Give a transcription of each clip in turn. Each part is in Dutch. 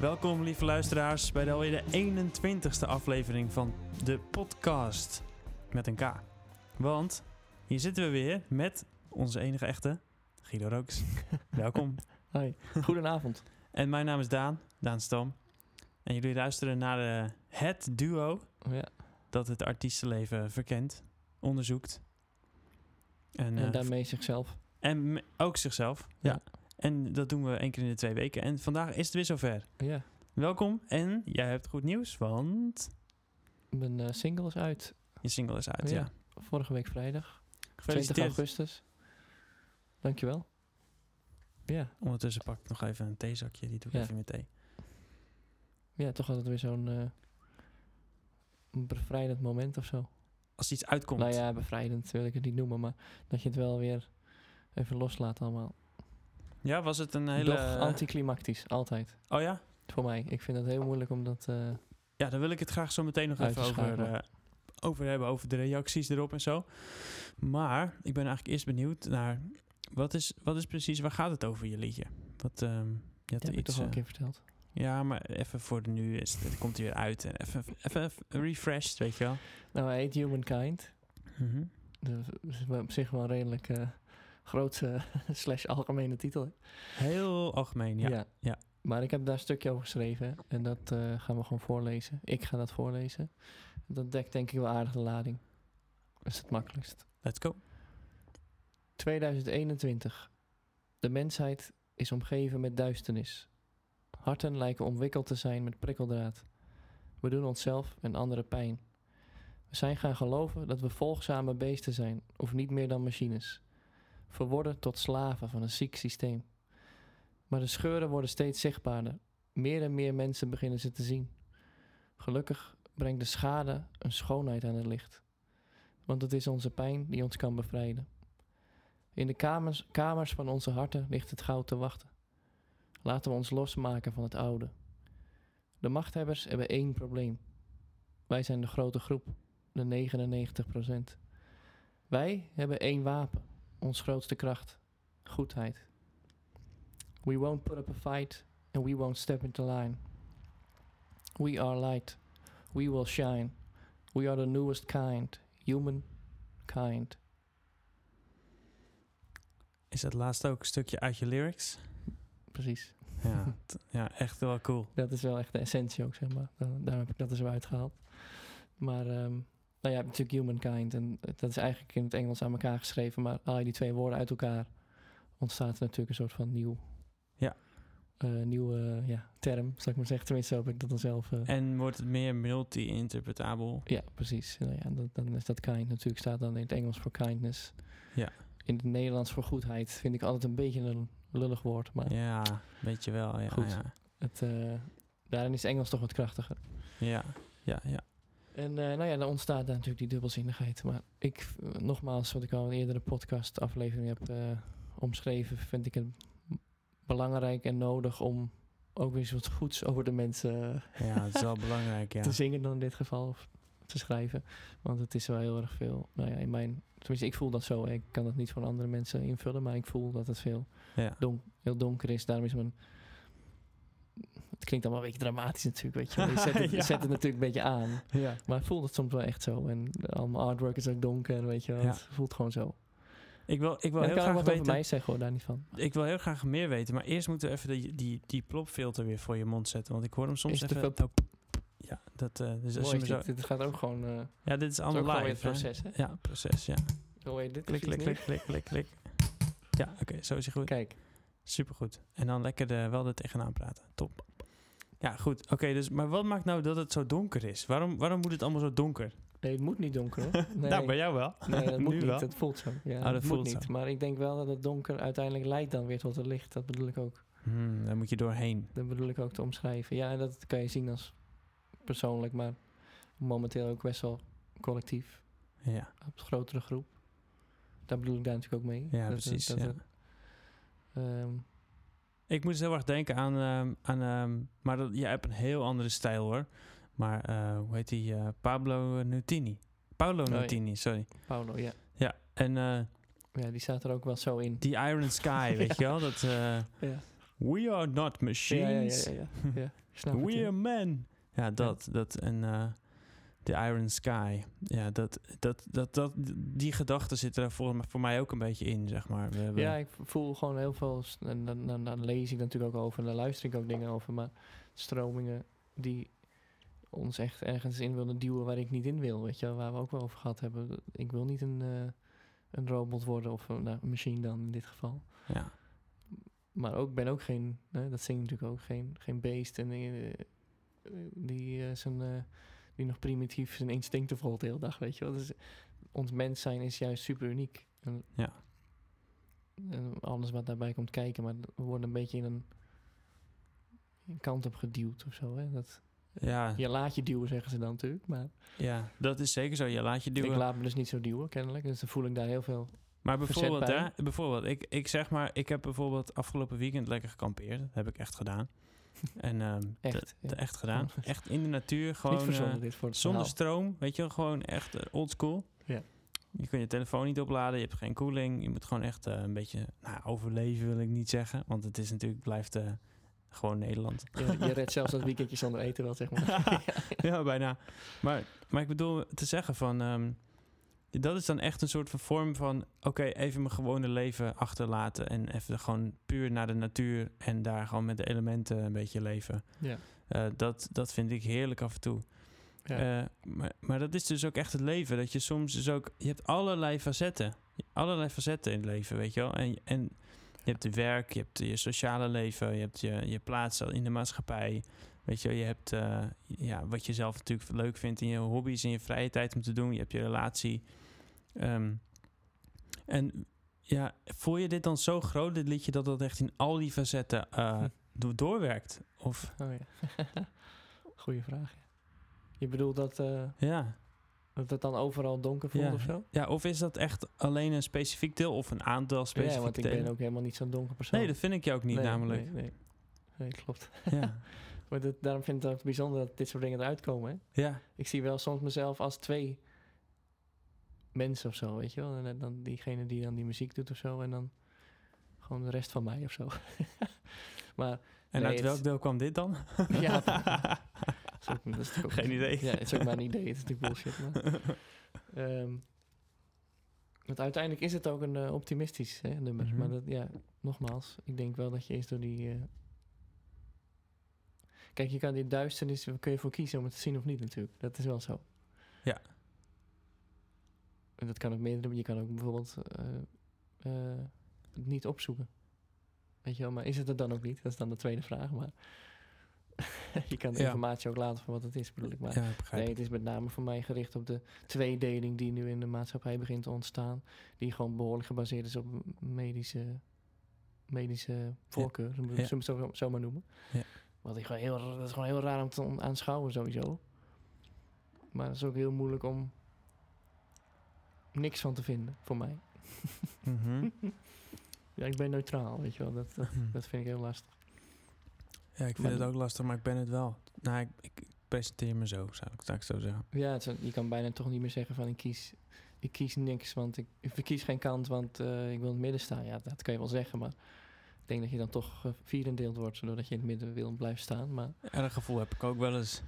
Welkom, lieve luisteraars, bij de alweer de 21ste aflevering van de podcast met een K. Want hier zitten we weer met onze enige echte Guido Rooks. Welkom. Hoi, goedenavond. En mijn naam is Daan, Daan Stam. En jullie luisteren naar eh, het duo Ja, dat het artiestenleven verkent, onderzoekt. En, en eh, daarmee zichzelf. en ook zichzelf. Ja. En dat doen we één keer in de twee weken. En vandaag is het weer zover. Ja, Welkom. En jij hebt goed nieuws, want mijn eh, single is uit. je single is uit. Ja. Ja. Vorige week vrijdag, 20 Gefeliciteerd. augustus. Dankjewel. Ja, Ondertussen pak ik nog even een theezakje. Die doe ik Ja. even met thee. ja, toch altijd weer zo'n eh, bevrijdend moment of zo. Als iets uitkomt. Nou ja, bevrijdend wil ik het niet noemen, maar dat je het wel weer even loslaat allemaal. Ja, was het een hele... Doch anticlimactisch, altijd. Oh ja? Voor mij. Ik vind het heel moeilijk om dat... eh, Ja, daar wil ik het graag zo meteen nog even over, eh, over hebben. Over de reacties erop en zo. Maar ik ben eigenlijk eerst benieuwd naar... Wat is, wat is precies... Waar gaat het over, je liedje? Wat, ehm, je had ja, heb ik toch al een eh, keer verteld. Ja, maar even voor de nu is het, komt hij weer uit. En even, even refreshed, weet je wel. Nou, hij heet Humankind. Mhm. Dat is op zich wel redelijk grootse slash algemene titel. Heel algemeen, ja. ja. Maar ik heb daar een stukje over geschreven en dat eh, gaan we gewoon voorlezen. Ik ga dat voorlezen. Dat dekt denk ik wel aardig de lading. Dat is het makkelijkst. Let's go. 2021. De mensheid is omgeven met duisternis. Harten lijken omwikkeld te zijn met prikkeldraad. We doen onszelf en anderen pijn. We zijn gaan geloven dat we volgzame beesten zijn, of niet meer dan machines. Verworden tot slaven van een ziek systeem. Maar de scheuren worden steeds zichtbaarder. Meer en meer mensen beginnen ze te zien. Gelukkig brengt de schade een schoonheid aan het licht. Want het is onze pijn die ons kan bevrijden. In de kamers, kamers van onze harten ligt het goud te wachten. Laten we ons losmaken van het oude. De machthebbers hebben één probleem. Wij zijn de grote groep, de 99%. Wij hebben één wapen, ons grootste kracht, goedheid. We won't put up a fight and we won't step into line. We are light, we will shine. We are the newest kind, human kind. Is dat laatste ook een stukje uit je lyrics? Precies. Ja, ja echt wel cool. Dat is wel echt de essentie ook, zeg maar. Daar, daar heb ik dat er zo uitgehaald. Maar, ehm, nou ja, je hebt natuurlijk humankind. En dat is eigenlijk in het Engels aan elkaar geschreven. Maar haal je die twee woorden uit elkaar, ontstaat er natuurlijk een soort van nieuw... Ja. eh, nieuwe ja, term, zal ik maar zeggen. Tenminste, heb ik dat dan zelf... eh, En wordt het meer multi-interpretabel? ja, precies. Nou ja, dat, dan is dat kind natuurlijk, staat dan in het Engels voor kindness. Ja. In het Nederlands voor goedheid vind ik altijd een beetje een lullig woord. Maar Ja, weet je wel. Ja, Goed. ja. het, eh, daarin is Engels toch wat krachtiger. Ja, ja, ja. En eh, nou ja, dan ontstaat daar natuurlijk die dubbelzinnigheid. Maar ik, eh, nogmaals, wat ik al in een eerdere podcast aflevering heb eh, omschreven, vind ik het belangrijk en nodig om ook weer eens wat goeds over de mensen Ja, het is wel belangrijk, ja. te zingen dan in dit geval. Of te schrijven. Want het is wel heel erg veel. Nou ja, in mijn. Tenminste, ik voel dat zo. Ik kan dat niet voor andere mensen invullen. Maar ik voel dat het veel ja. heel donker is. Daarom is mijn. Het klinkt allemaal een beetje dramatisch natuurlijk. Weet je. Je zet het, je Ja. zet het natuurlijk een beetje aan. ja. Maar ik voel het soms wel echt zo. En allemaal artwork is ook donker, weet je wel. Ja. Het voelt gewoon zo. Ik wil, ik wil en heel graag wat over weten... mij zeggen hoor, daar niet van. Ik wil heel graag meer weten, maar eerst moeten we even die, die, die plopfilter weer voor je mond zetten. Want ik hoor hem soms even... veel- Oh, ja, dat, eh, dus als je zo... dit. Gaat ook gewoon... eh Ja, dit is allemaal live, proces, hè? Ja, proces, ja. Hoe heet dit? Klik, klik, klik, klik, klik, klik. Ja, oké, zo is hij goed. Kijk, Supergoed. En dan lekker de, wel er tegenaan praten. Top. Ja, goed. Oké, dus, maar wat maakt nou dat het zo donker is? Waarom, waarom moet het allemaal zo donker? nee, het moet niet donker hoor. Nee, Nou, bij jou wel. nee dat moet Nu niet. wel. Het voelt zo. Ja, dat het voelt moet niet. Maar ik denk wel dat het donker uiteindelijk leidt dan weer tot het licht. Dat bedoel ik ook. Hmm, daar moet je doorheen. Dat bedoel ik ook te omschrijven. Ja, en dat kan je zien als persoonlijk, maar momenteel ook best wel collectief. Ja, Op een grotere groep. Daar bedoel ik daar natuurlijk ook mee. ja Dat- precies. dat ja. het, ehm, Ik moet dus heel erg denken aan... ehm, aan ehm, maar dat, jij hebt een heel andere stijl hoor. Maar eh, hoe heet die? eh, Pablo Nutini. Paolo ja. Nutini, sorry. Paolo, ja. Ja, en eh, Ja, die staat er ook wel zo in. die Iron Sky, weet je wel? Dat... Ja. We are not machines. ja, ja, ja, We are men. Ja, dat. dat en The Iron Sky. Ja, dat, dat, dat, dat, die gedachten zitten er voor, voor mij ook een beetje in, zeg maar. We hebben, Ja, ik voel gewoon heel veel. En dan, dan, dan lees ik natuurlijk ook over en daar luister ik ook dingen over. Maar stromingen die ons echt ergens in willen duwen waar ik niet in wil. Weet je, waar we ook wel over gehad hebben. Ik wil niet een, eh, een robot worden of een, nou, een machine dan in dit geval. ja. Maar ook ben ook geen, hè, dat zingt natuurlijk ook, geen, geen beest. En eh, die, eh, zijn, die nog primitief zijn instincten volgt de hele dag, weet je wel. Dus ons mens zijn is juist super uniek. En, Ja. en alles wat daarbij komt kijken, maar we worden een beetje in een, kant op geduwd of zo. Hè? Dat, Ja, je laat je duwen, zeggen ze dan natuurlijk. Maar ja, dat is zeker zo. Je laat je duwen. ik laat me dus niet zo duwen, kennelijk. Dus dan voel ik daar heel veel... Maar bijvoorbeeld, hè, bijvoorbeeld ik, ik zeg maar, ik heb bijvoorbeeld afgelopen weekend lekker gekampeerd. Dat heb ik echt gedaan. En ehm, Echt, ja. echt gedaan. Echt in de natuur, gewoon eh, dit voor het zonder stroom, weet je wel, gewoon echt eh, oldschool. Ja. Je kunt je telefoon niet opladen, je hebt geen koeling. Je moet gewoon echt eh, een beetje, nou, overleven wil ik niet zeggen. Want het is natuurlijk, blijft gewoon Nederland. Je, je redt zelfs dat weekendje zonder eten wel, zeg maar. ja, bijna. Maar, maar ik bedoel te zeggen van... ehm, dat is dan echt een soort van vorm van... oké, even mijn gewone leven achterlaten... en even gewoon puur naar de natuur... en daar gewoon met de elementen een beetje leven. ja. Eh, dat, dat vind ik heerlijk af en toe. Ja. Eh, maar, maar dat is dus ook echt het leven. Dat je soms dus ook... Je hebt allerlei facetten. Allerlei facetten in het leven, weet je wel. En, en je hebt het werk, je hebt je sociale leven... je hebt je, je plaats in de maatschappij... Weet je, je hebt eh, ja, wat je zelf natuurlijk leuk vindt in je hobby's, in je vrije tijd om te doen. Je hebt je relatie. Ehm, en ja, voel je dit dan zo groot, dit liedje, dat dat echt in al die facetten eh, Hm. do- doorwerkt? Of Oh ja. Goeie vraag. ja. Je bedoelt dat, eh, ja. dat het dan overal donker voelt Ja. of zo? ja, of is dat echt alleen een specifiek deel of een aantal specifieke Ja, want ik delen? ben ook helemaal niet zo'n donker persoon. Nee, dat vind ik je ook niet Nee, namelijk. Nee, nee. Nee, klopt. Ja. Maar dat, daarom vind ik het ook bijzonder dat dit soort dingen eruit komen. Hè? ja, Ik zie wel soms mezelf als twee mensen of zo, weet je wel. En dan diegene die dan die muziek doet of zo. En dan gewoon de rest van mij of zo. maar en Nee, uit welk deel kwam dit dan? ja, dat is, ook, dat is natuurlijk ook Geen idee. Ja, het is ook maar een idee. Het is natuurlijk bullshit. Maar, Ehm, want uiteindelijk is het ook een eh, optimistisch hè, nummer. Mhm. Maar dat, ja, nogmaals, ik denk wel dat je eerst door die... eh, Kijk, je kan die duisternis, kun je voor kiezen om het te zien of niet natuurlijk. Dat is wel zo. Ja. En dat kan ook meerdere... Je kan ook bijvoorbeeld eh, eh, het niet opzoeken. Weet je wel, maar is het er dan ook niet? Dat is dan de tweede vraag, maar... je kan de Ja. informatie ook laten voor wat het is, bedoel ik. Maar ja, Nee, het is met name voor mij gericht op de tweedeling die nu in de maatschappij begint te ontstaan. Die gewoon behoorlijk gebaseerd is op medische, medische voorkeur, zullen we Ja. zullen we het zo, zo maar noemen. Ja. Wat ik gewoon heel, dat is gewoon heel raar om te aanschouwen sowieso. Maar het is ook heel moeilijk om niks van te vinden, voor mij. Mhm. Ja, ik ben neutraal, weet je wel. Dat, dat, Mhm. dat vind ik heel lastig. Ja, ik vind Maar het ook lastig, maar ik ben het wel. Nou, ik, ik presenteer me zo, zou ik, zo zeggen. Ja, het je kan bijna toch niet meer zeggen van ik kies, ik kies niks, want ik, ik verkies geen kant, want eh, ik wil in het midden staan. Ja, dat kan je wel zeggen, maar ik denk dat je dan toch uh, vierendeeld wordt, zodat je in het midden wil blijven staan. Maar dat gevoel heb ik ook wel eens.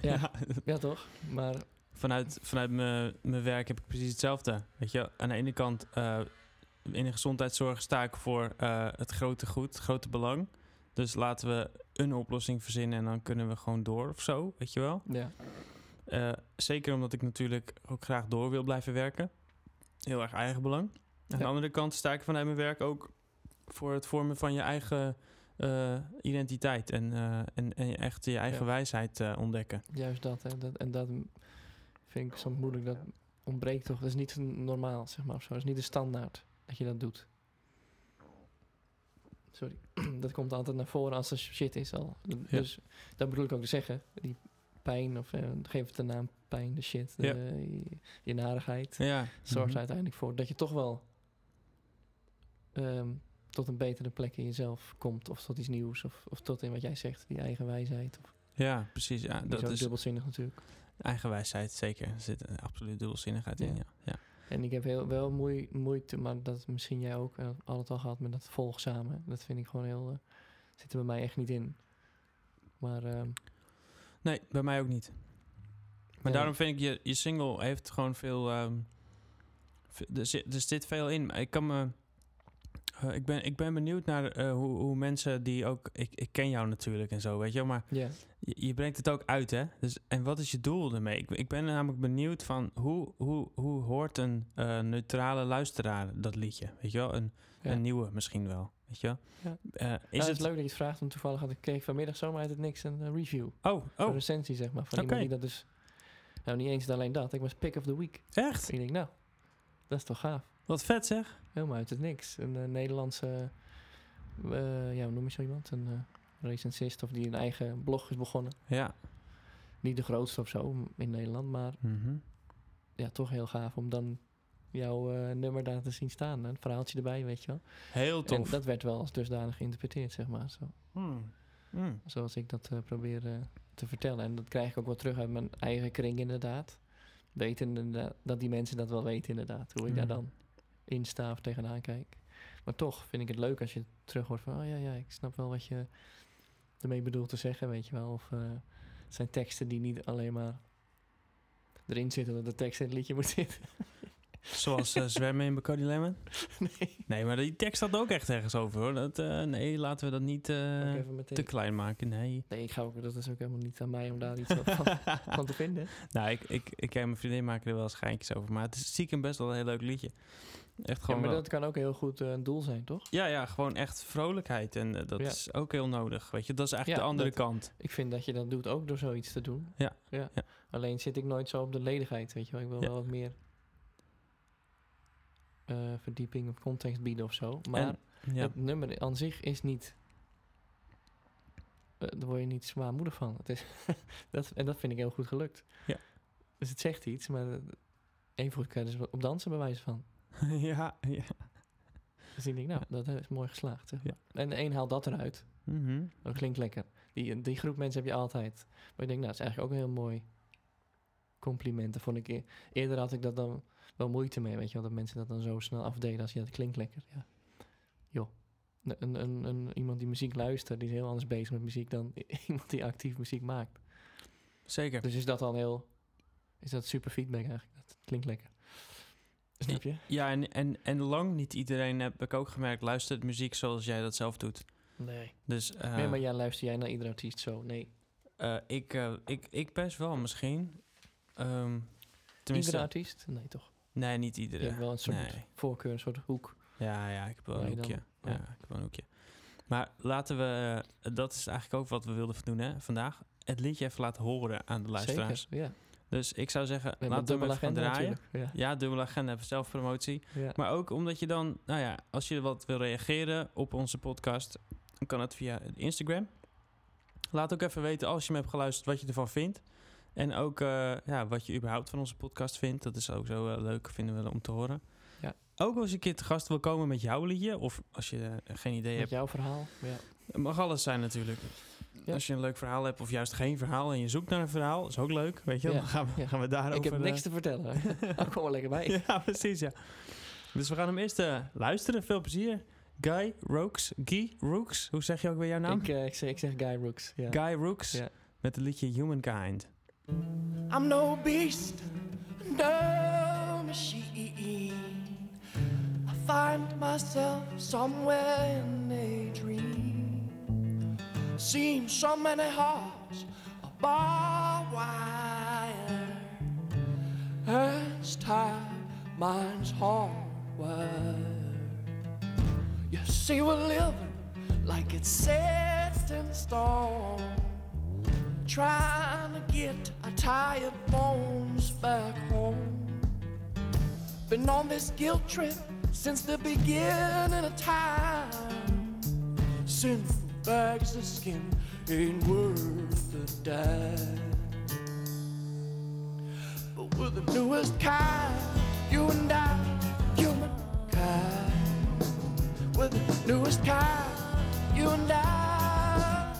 Ja. ja, toch? Maar vanuit vanuit mijn mijn werk heb ik precies hetzelfde. Weet je, aan de ene kant eh, in de gezondheidszorg sta ik voor eh, het grote goed, het grote belang. Dus laten we een oplossing verzinnen en dan kunnen we gewoon door of zo, weet je wel. ja, Eh, zeker omdat ik natuurlijk ook graag door wil blijven werken. Heel erg eigen belang. Aan de andere kant sta ik vanuit mijn werk ook voor het vormen van je eigen identiteit. En, en, en echt je eigen Ja. wijsheid ontdekken. juist dat, hè. dat. En dat vind ik soms moeilijk. Dat ontbreekt toch. Dat is niet normaal, zeg maar. Of zo. Dat is niet de standaard dat je dat doet. Sorry. dat komt altijd naar voren als er shit is al. Dus dat bedoel ik ook te zeggen. Die pijn, of eh, geef het de naam pijn, de shit, de, Ja. je, je narigheid. Ja. Zorgt Mhm. uiteindelijk voor dat je toch wel ehm, tot een betere plek in jezelf komt. Of tot iets nieuws. Of, of tot in wat jij zegt, die eigen wijsheid. Of, Ja, precies. Ja, dat is dubbelzinnig natuurlijk. Eigen wijsheid, zeker. Er zit een absoluut dubbelzinnigheid in, Ja. ja. En ik heb heel, wel moei, moeite, maar dat misschien jij ook uh, altijd al gehad met dat volgzame. Dat vind ik gewoon heel... eh, zit er bij mij echt niet in. Maar ehm, Nee, bij mij ook niet. Maar daarom vind ik je, je single heeft gewoon veel. ve- er, zit, er zit veel in. Ik kan me. Eh, ik, ben, ik ben benieuwd naar eh, hoe, hoe mensen die ook. Ik, ik ken jou natuurlijk en zo, weet je. Maar je, je brengt het ook uit, hè? Dus, en wat is je doel ermee? Ik, ik ben namelijk benieuwd van hoe, hoe, hoe hoort een eh, neutrale luisteraar dat liedje? Weet je wel? Een, Ja. een nieuwe misschien wel. Weet je wel? Ja. Ja, is het het. is leuk dat je het vraagt, want toevallig had ik kreeg vanmiddag zomaar uit het niks een review. Oh, Een oh, recensie, zeg maar, van iemand die dat dus... Nou, niet eens alleen dat. Ik was pick of the week. echt? Ik denk, nou, dat is toch gaaf. Wat vet zeg. Helemaal uit het niks. Een eh, Nederlandse, eh, ja, hoe noem je zo iemand? Een eh, recensist of die een eigen blog is begonnen. Ja. Niet de grootste of zo in Nederland, maar Mhm. ja, toch heel gaaf om dan jouw eh, nummer daar te zien staan. Een verhaaltje erbij, weet je wel. Heel tof. En dat werd wel als dusdanig geïnterpreteerd, zeg maar. Zo, Hmm. Hmm. zoals ik dat eh, probeer te vertellen. En dat krijg ik ook wel terug uit mijn eigen kring, inderdaad. Weten dat die mensen dat wel weten, inderdaad. Hoe ik daar Mhm. dan in sta of tegenaan kijk. Maar toch vind ik het leuk als je terug hoort van... oh ja, ja, ik snap wel wat je ermee bedoelt te zeggen, weet je wel. Of eh, het zijn teksten die niet alleen maar erin zitten... dat de tekst in het liedje moet zitten. Zoals eh, zwemmen in Bacardi Lemon? nee, Nee, maar die tekst staat ook echt ergens over hoor. Dat, eh, nee, laten we dat niet te klein maken. Nee. Nee, ik ga ook, dat is ook helemaal niet aan mij om daar iets van, van te vinden. nou, ik, ik, ik en mijn vriendin maken er wel schijntjes over. Maar het is stiekem best wel een heel leuk liedje. Echt Ja, gewoon maar dat kan ook heel goed eh, een doel zijn, toch? ja, ja, gewoon echt vrolijkheid. En eh, dat Ja. is ook heel nodig. Weet je, dat is eigenlijk Ja, de andere dat- kant. Ik vind dat je dat doet ook door zoiets te doen. Ja, ja. Alleen zit ik nooit zo op de ledigheid, weet je wel. Ik wil wel wat meer eh, verdieping of context bieden of zo. Maar En- het nummer aan zich is niet... daar word je niet zwaarmoedig van. Het is dat, en dat vind ik heel goed gelukt. Ja. Dus het zegt iets, maar één voet kan je dus op dansen bij wijze van. ja, ja. Dus ik denk, nou, dat is mooi geslaagd. Zeg maar. En de een haalt dat eruit. Mhm. Dat klinkt lekker. Die, die groep mensen heb je altijd. Maar ik denk, nou, dat is eigenlijk ook een heel mooi compliment. Dat vond ik eer- eerder had ik dat dan wel moeite mee, weet je wel. Dat mensen dat dan zo snel afdeden als je dat klinkt lekker. Ja. Joh. Een, een, een, iemand die muziek luistert, die is heel anders bezig met muziek dan iemand die actief muziek maakt. Zeker. Dus is dat dan heel... Is dat super feedback eigenlijk? Dat klinkt lekker. Snap je? Ja, en, en, en lang niet iedereen, heb ik ook gemerkt, luistert muziek zoals jij dat zelf doet. Nee. Dus, nee, maar ja, luister jij naar iedere artiest zo? Nee. eh, ik, eh, ik, ik best wel misschien. Ehm, tenminste, Iedere artiest? Nee, toch? nee, niet Je iedere. hebt wel een soort Nee. voorkeur, een soort hoek. Ja, ja, ik heb wel een dan- hoekje. Ja, ja. ik heb wel een hoekje. Maar laten we, dat is eigenlijk ook wat we wilden doen hè, vandaag. Het liedje even laten horen aan de luisteraars. Zeker, ja. Dus ik zou zeggen, we hem even agenda draaien. Ja. Ja, dubbele agenda, zelfpromotie. Ja. Maar ook omdat je dan, nou ja, als je wat wil reageren op onze podcast, dan kan het via Instagram. Laat ook even weten als je hem hebt geluisterd wat je ervan vindt. En ook eh, ja, wat je überhaupt van onze podcast vindt. Dat is ook zo leuk, vinden we om te horen. Ja. Ook als je een keer te gast wil komen met jouw liedje, of als je eh, geen idee Met hebt. jouw verhaal. Ja. Het mag alles zijn natuurlijk. Ja. Als je een leuk verhaal hebt of juist geen verhaal en je zoekt naar een verhaal, is ook leuk. Weet je, wel. Ja. dan gaan we, Ja. gaan we daarover... Ik heb eh, niks te vertellen. oh, kom maar lekker bij. ja, precies, ja. Dus we gaan hem eerst eh, luisteren. Veel plezier. Guy Rooks. Guy Rooks. Hoe zeg je ook weer jouw naam? Ik, eh, ik, zeg, ik zeg Guy Rooks. Ja. Guy Rooks. Ja. Met het liedje Humankind. I'm no beast, no machine. I find myself somewhere in a dream. Seems so many hearts are barbed wire. As time, mine's hardwired. You see, we're living like it's set in stone trying to get our tired bones back home. Been on this guilt trip since the beginning of time. Sinful bags of skin ain't worth a dime. But we're the newest kind, you and I, humankind. We're the newest kind, you and I.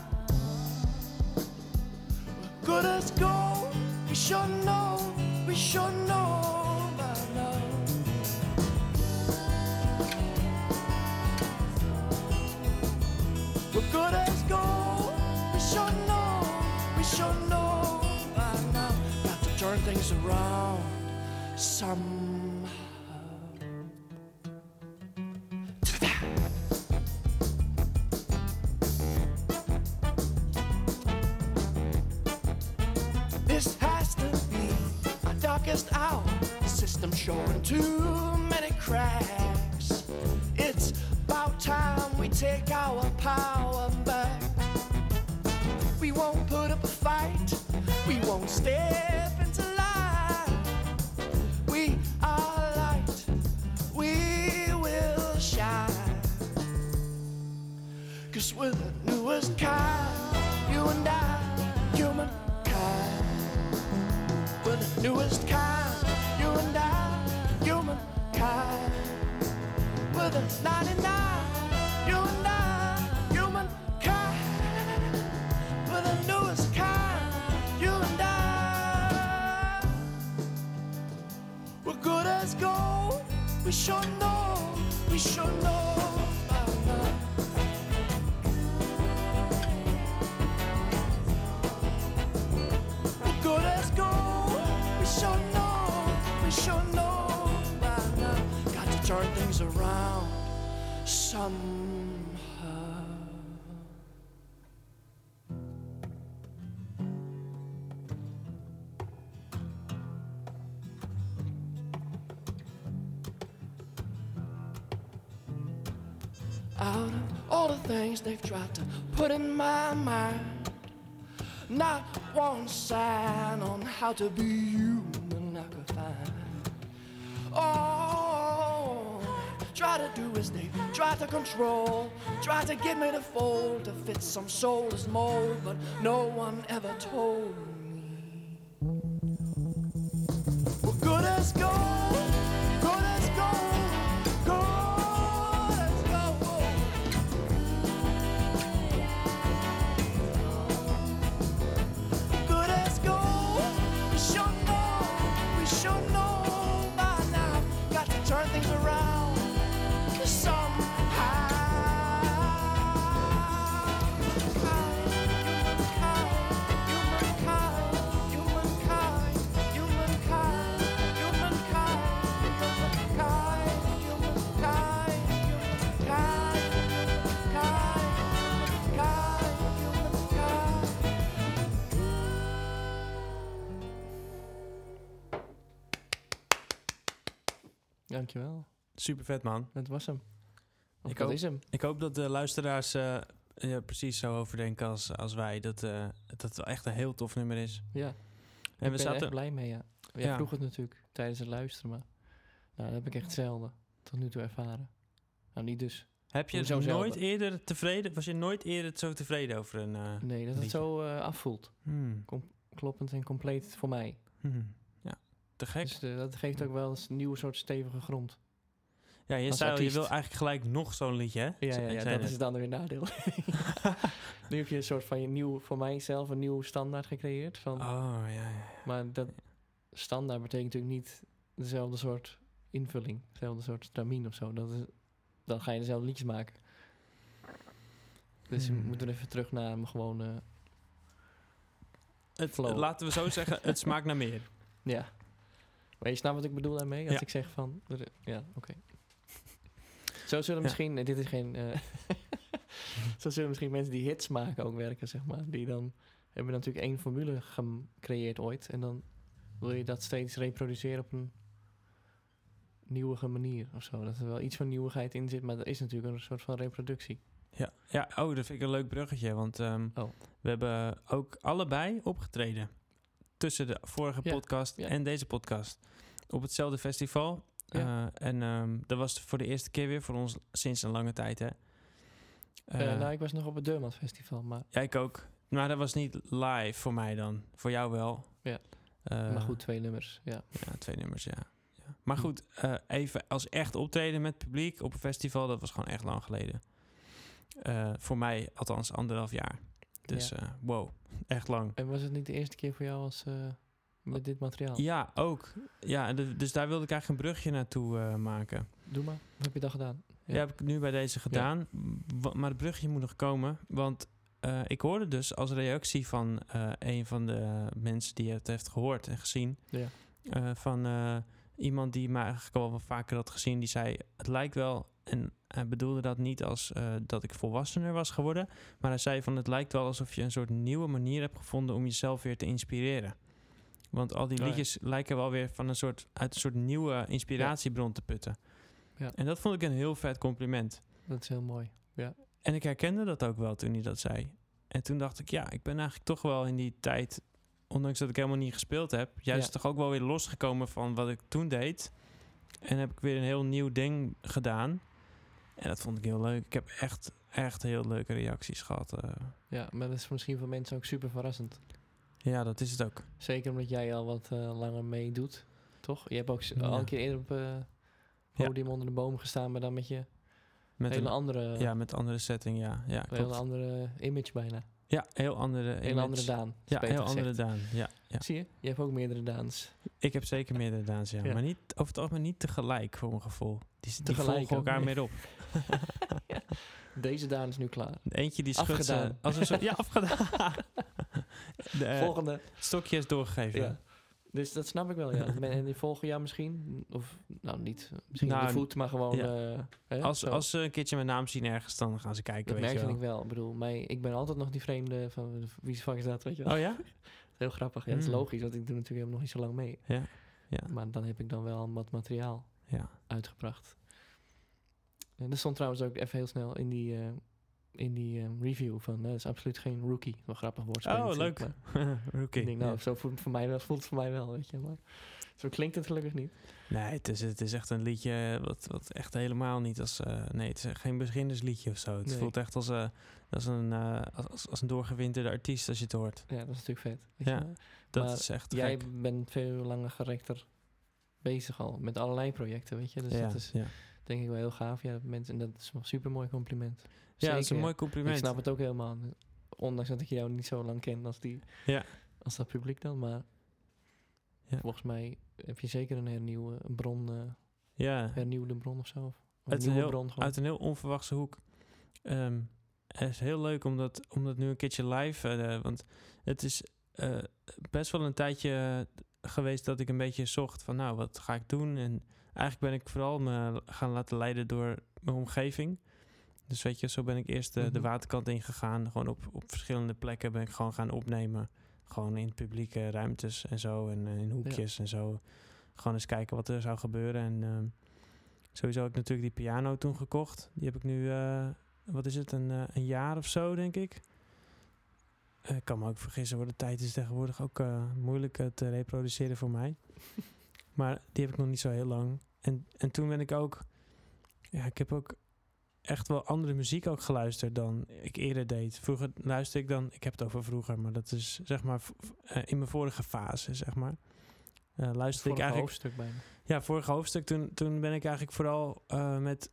We're good as gold. We should know, we should know We're good as gold. We sure know, we sure know by now. About to turn things around Some. Around somehow. Out of all the things they've tried to put in my mind, not one sign on how to be human to do is they try to control, try to get me to fold to fit some soulless mold, but no one ever told me. We're good as gold, Dankjewel. Super vet, man. Dat was hem. Of Ik dat ook. is hem. Ik hoop dat de luisteraars eh, ja, precies zo overdenken als, als wij. Dat, eh, dat het echt een heel tof nummer is. Ja. En ik we ben er zaten... echt blij mee, ja. Jij Ja. vroeg het natuurlijk tijdens het luisteren, maar... Nou, dat heb ik echt zelden tot nu toe ervaren. Nou, niet dus. Heb je nooit eerder tevreden... Was je nooit eerder zo tevreden over een... eh, Nee, dat het zo eh, afvoelt. hmm, Kloppend en compleet voor mij. hmm. Te gek. Dus eh, dat geeft ook wel eens een nieuwe soort stevige grond. ja, je, al, je wil eigenlijk gelijk nog zo'n liedje, hè? Ja, ja, dat net. is dan weer een nadeel. nu heb je een soort van je nieuw, voor mijzelf een nieuw standaard gecreëerd. Van, Oh, ja, ja. Maar dat standaard betekent natuurlijk niet dezelfde soort invulling. Dezelfde soort stramien of zo. Dat is, dan ga je dezelfde liedjes maken. Dus Hmm. we moeten even terug naar hem gewoon... Het, Flow. laten we zo zeggen, het smaakt naar meer. ja. Maar je snapt wat ik bedoel daarmee? Als Ja. ik zeg van... Ja, oké. Zo zullen misschien... Dit is geen... eh, zo zullen misschien mensen die hits maken ook werken, zeg maar. Die dan... Hebben natuurlijk één formule gecreëerd ooit. En dan wil je dat steeds reproduceren op een nieuwige manier of zo. Dat er wel iets van nieuwigheid in zit, maar dat is natuurlijk een soort van reproductie. Ja, ja oh, dat vind ik een leuk bruggetje. Want ehm, Oh. we hebben ook allebei opgetreden. Tussen de vorige Ja, podcast ja. en deze podcast. Op hetzelfde festival. Ja. Eh, en ehm, dat was voor de eerste keer weer voor ons sinds een lange tijd, hè? Eh, Eh, nou, ik was nog op het Deurmat Festival, maar, ja, ik ook. Maar dat was niet live voor mij dan. Voor jou wel. Ja. Maar goed, twee nummers. Ja. Ja, twee nummers, ja. ja. Maar goed, even als echt optreden met publiek op een festival, dat was gewoon echt lang geleden. Voor mij althans anderhalf jaar. Dus Ja. wow, echt lang. En was het niet de eerste keer voor jou als eh, met dit materiaal? Ja, ook. Ja, dus daar wilde ik eigenlijk een brugje naartoe eh, maken. Doe maar. Wat heb je dan gedaan? Ja. heb ik nu bij deze gedaan. Maar het brugje moet nog komen. Want eh, ik hoorde dus als reactie van een van de mensen die het heeft gehoord en gezien, Ja. van iemand die mij eigenlijk al wel vaker had gezien, die zei: Het lijkt wel, en hij bedoelde dat niet als eh, dat ik volwassener was geworden, maar hij zei: van Het lijkt wel alsof je een soort nieuwe manier hebt gevonden om jezelf weer te inspireren. Want al die Oh ja. liedjes lijken wel weer van een soort, uit een soort nieuwe inspiratiebron te putten. Ja. En dat vond ik een heel vet compliment. Dat is heel mooi. En ik herkende dat ook wel toen hij dat zei. En toen dacht ik, ja, ik ben eigenlijk toch wel in die tijd, ondanks dat ik helemaal niet gespeeld heb, juist Ja. toch ook wel weer losgekomen van wat ik toen deed. En heb ik weer een heel nieuw ding gedaan. En dat vond ik heel leuk. Ik heb echt, echt heel leuke reacties gehad. eh. Ja, maar dat is misschien voor mensen ook super verrassend. ja, dat is het ook. Zeker omdat jij al wat eh, langer meedoet, toch? Je hebt ook Ja. al een keer eerder op eh podium onder de boom gestaan, maar dan met je Met hele een, andere, ja, met andere setting, ja. Ja, een hele andere image bijna. Ja heel andere image. andere Daan. Ja, heel andere. Daan. Ja, ja. Zie je? Je hebt ook meerdere Daans. Ik heb zeker meerdere Daans, ja. Ja. Maar niet, over het algemeen niet tegelijk, voor mijn gevoel. Die, volgen elkaar meer op. Ja. Deze Daan is nu klaar. Eentje die schudt Afgedaan. als een soort... Ja, afgedaan. De, eh, Volgende. stokje is doorgegeven. Dus dat snap ik wel, ja. En die volgen jou misschien, of nou niet, misschien Nou, de voet, maar gewoon... ja. eh, hè, Als, zo. als ze een keertje mijn naam zien ergens, dan gaan ze kijken, dat weet merk je wel. ik wel. Ik bedoel, mij, ik ben altijd nog die vreemde van wie de fuck is dat, weet je wel. Oh ja? Heel grappig. Ja, dat is Mm. logisch, want ik doe natuurlijk helemaal nog niet zo lang mee. Ja. Ja. Maar dan heb ik dan wel wat materiaal ja. uitgebracht. En dat stond trouwens ook even heel snel in die, eh, in die eh, review van... dat is absoluut geen rookie. Wel grappig woord. Oh, leuk. Rookie. Ik denk, nou, Ja. zo voelt het voor mij wel, voelt het voor mij wel, weet je. Maar zo klinkt het gelukkig niet. Nee, het is, het is echt een liedje wat, wat echt helemaal niet als... eh, nee, het is geen beginnersliedje of zo. Het Nee. voelt echt als, eh, als, een, eh, als, als een doorgewinterde artiest als je het hoort. Ja, dat is natuurlijk vet. weet Ja, je. Dat Maar is echt Jij gek. bent veel langer gerekter bezig al met allerlei projecten, weet je. Dus ja, dat is ja. Denk ik wel heel gaaf. Ja, mensen, en dat is een super mooi compliment. ja, dat is Zeker, een mooi compliment. Ik snap het ook helemaal. Ondanks dat ik jou niet zo lang ken als, die, Ja. als dat publiek dan. Maar Ja. volgens mij heb je zeker een hernieuwe bron, eh, Ja, hernieuwde bron of zo. Of een Uit een, nieuwe heel, bron uit een heel onverwachte hoek. Ehm, het is heel leuk om dat, om dat nu een keertje live... eh, want het is eh, best wel een tijdje geweest dat ik een beetje zocht van... nou, wat ga ik doen? En eigenlijk ben ik vooral me gaan laten leiden door mijn omgeving. Dus weet je, zo ben ik eerst eh, de Mhm. waterkant ingegaan. Gewoon op, op verschillende plekken ben ik gewoon gaan opnemen. Gewoon in publieke ruimtes en zo. En eh, in hoekjes en zo. Gewoon eens kijken wat er zou gebeuren. En ehm, sowieso heb ik natuurlijk die piano toen gekocht. Die heb ik nu, eh, wat is het, een, eh, een jaar of zo, denk ik. Ik kan me ook vergissen, hoor. De tijd is tegenwoordig ook moeilijk te reproduceren voor mij. maar die heb ik nog niet zo heel lang. En, en toen ben ik ook... Ja, ik heb ook echt wel andere muziek ook geluisterd dan ik eerder deed. Vroeger luisterde ik dan... Ik heb het over vroeger, maar dat is zeg maar eh, in mijn vorige fase, zeg maar. Eh luisterde ik eigenlijk... hoofdstuk bijna. Ja, vorige hoofdstuk. Toen, toen ben ik eigenlijk vooral eh, met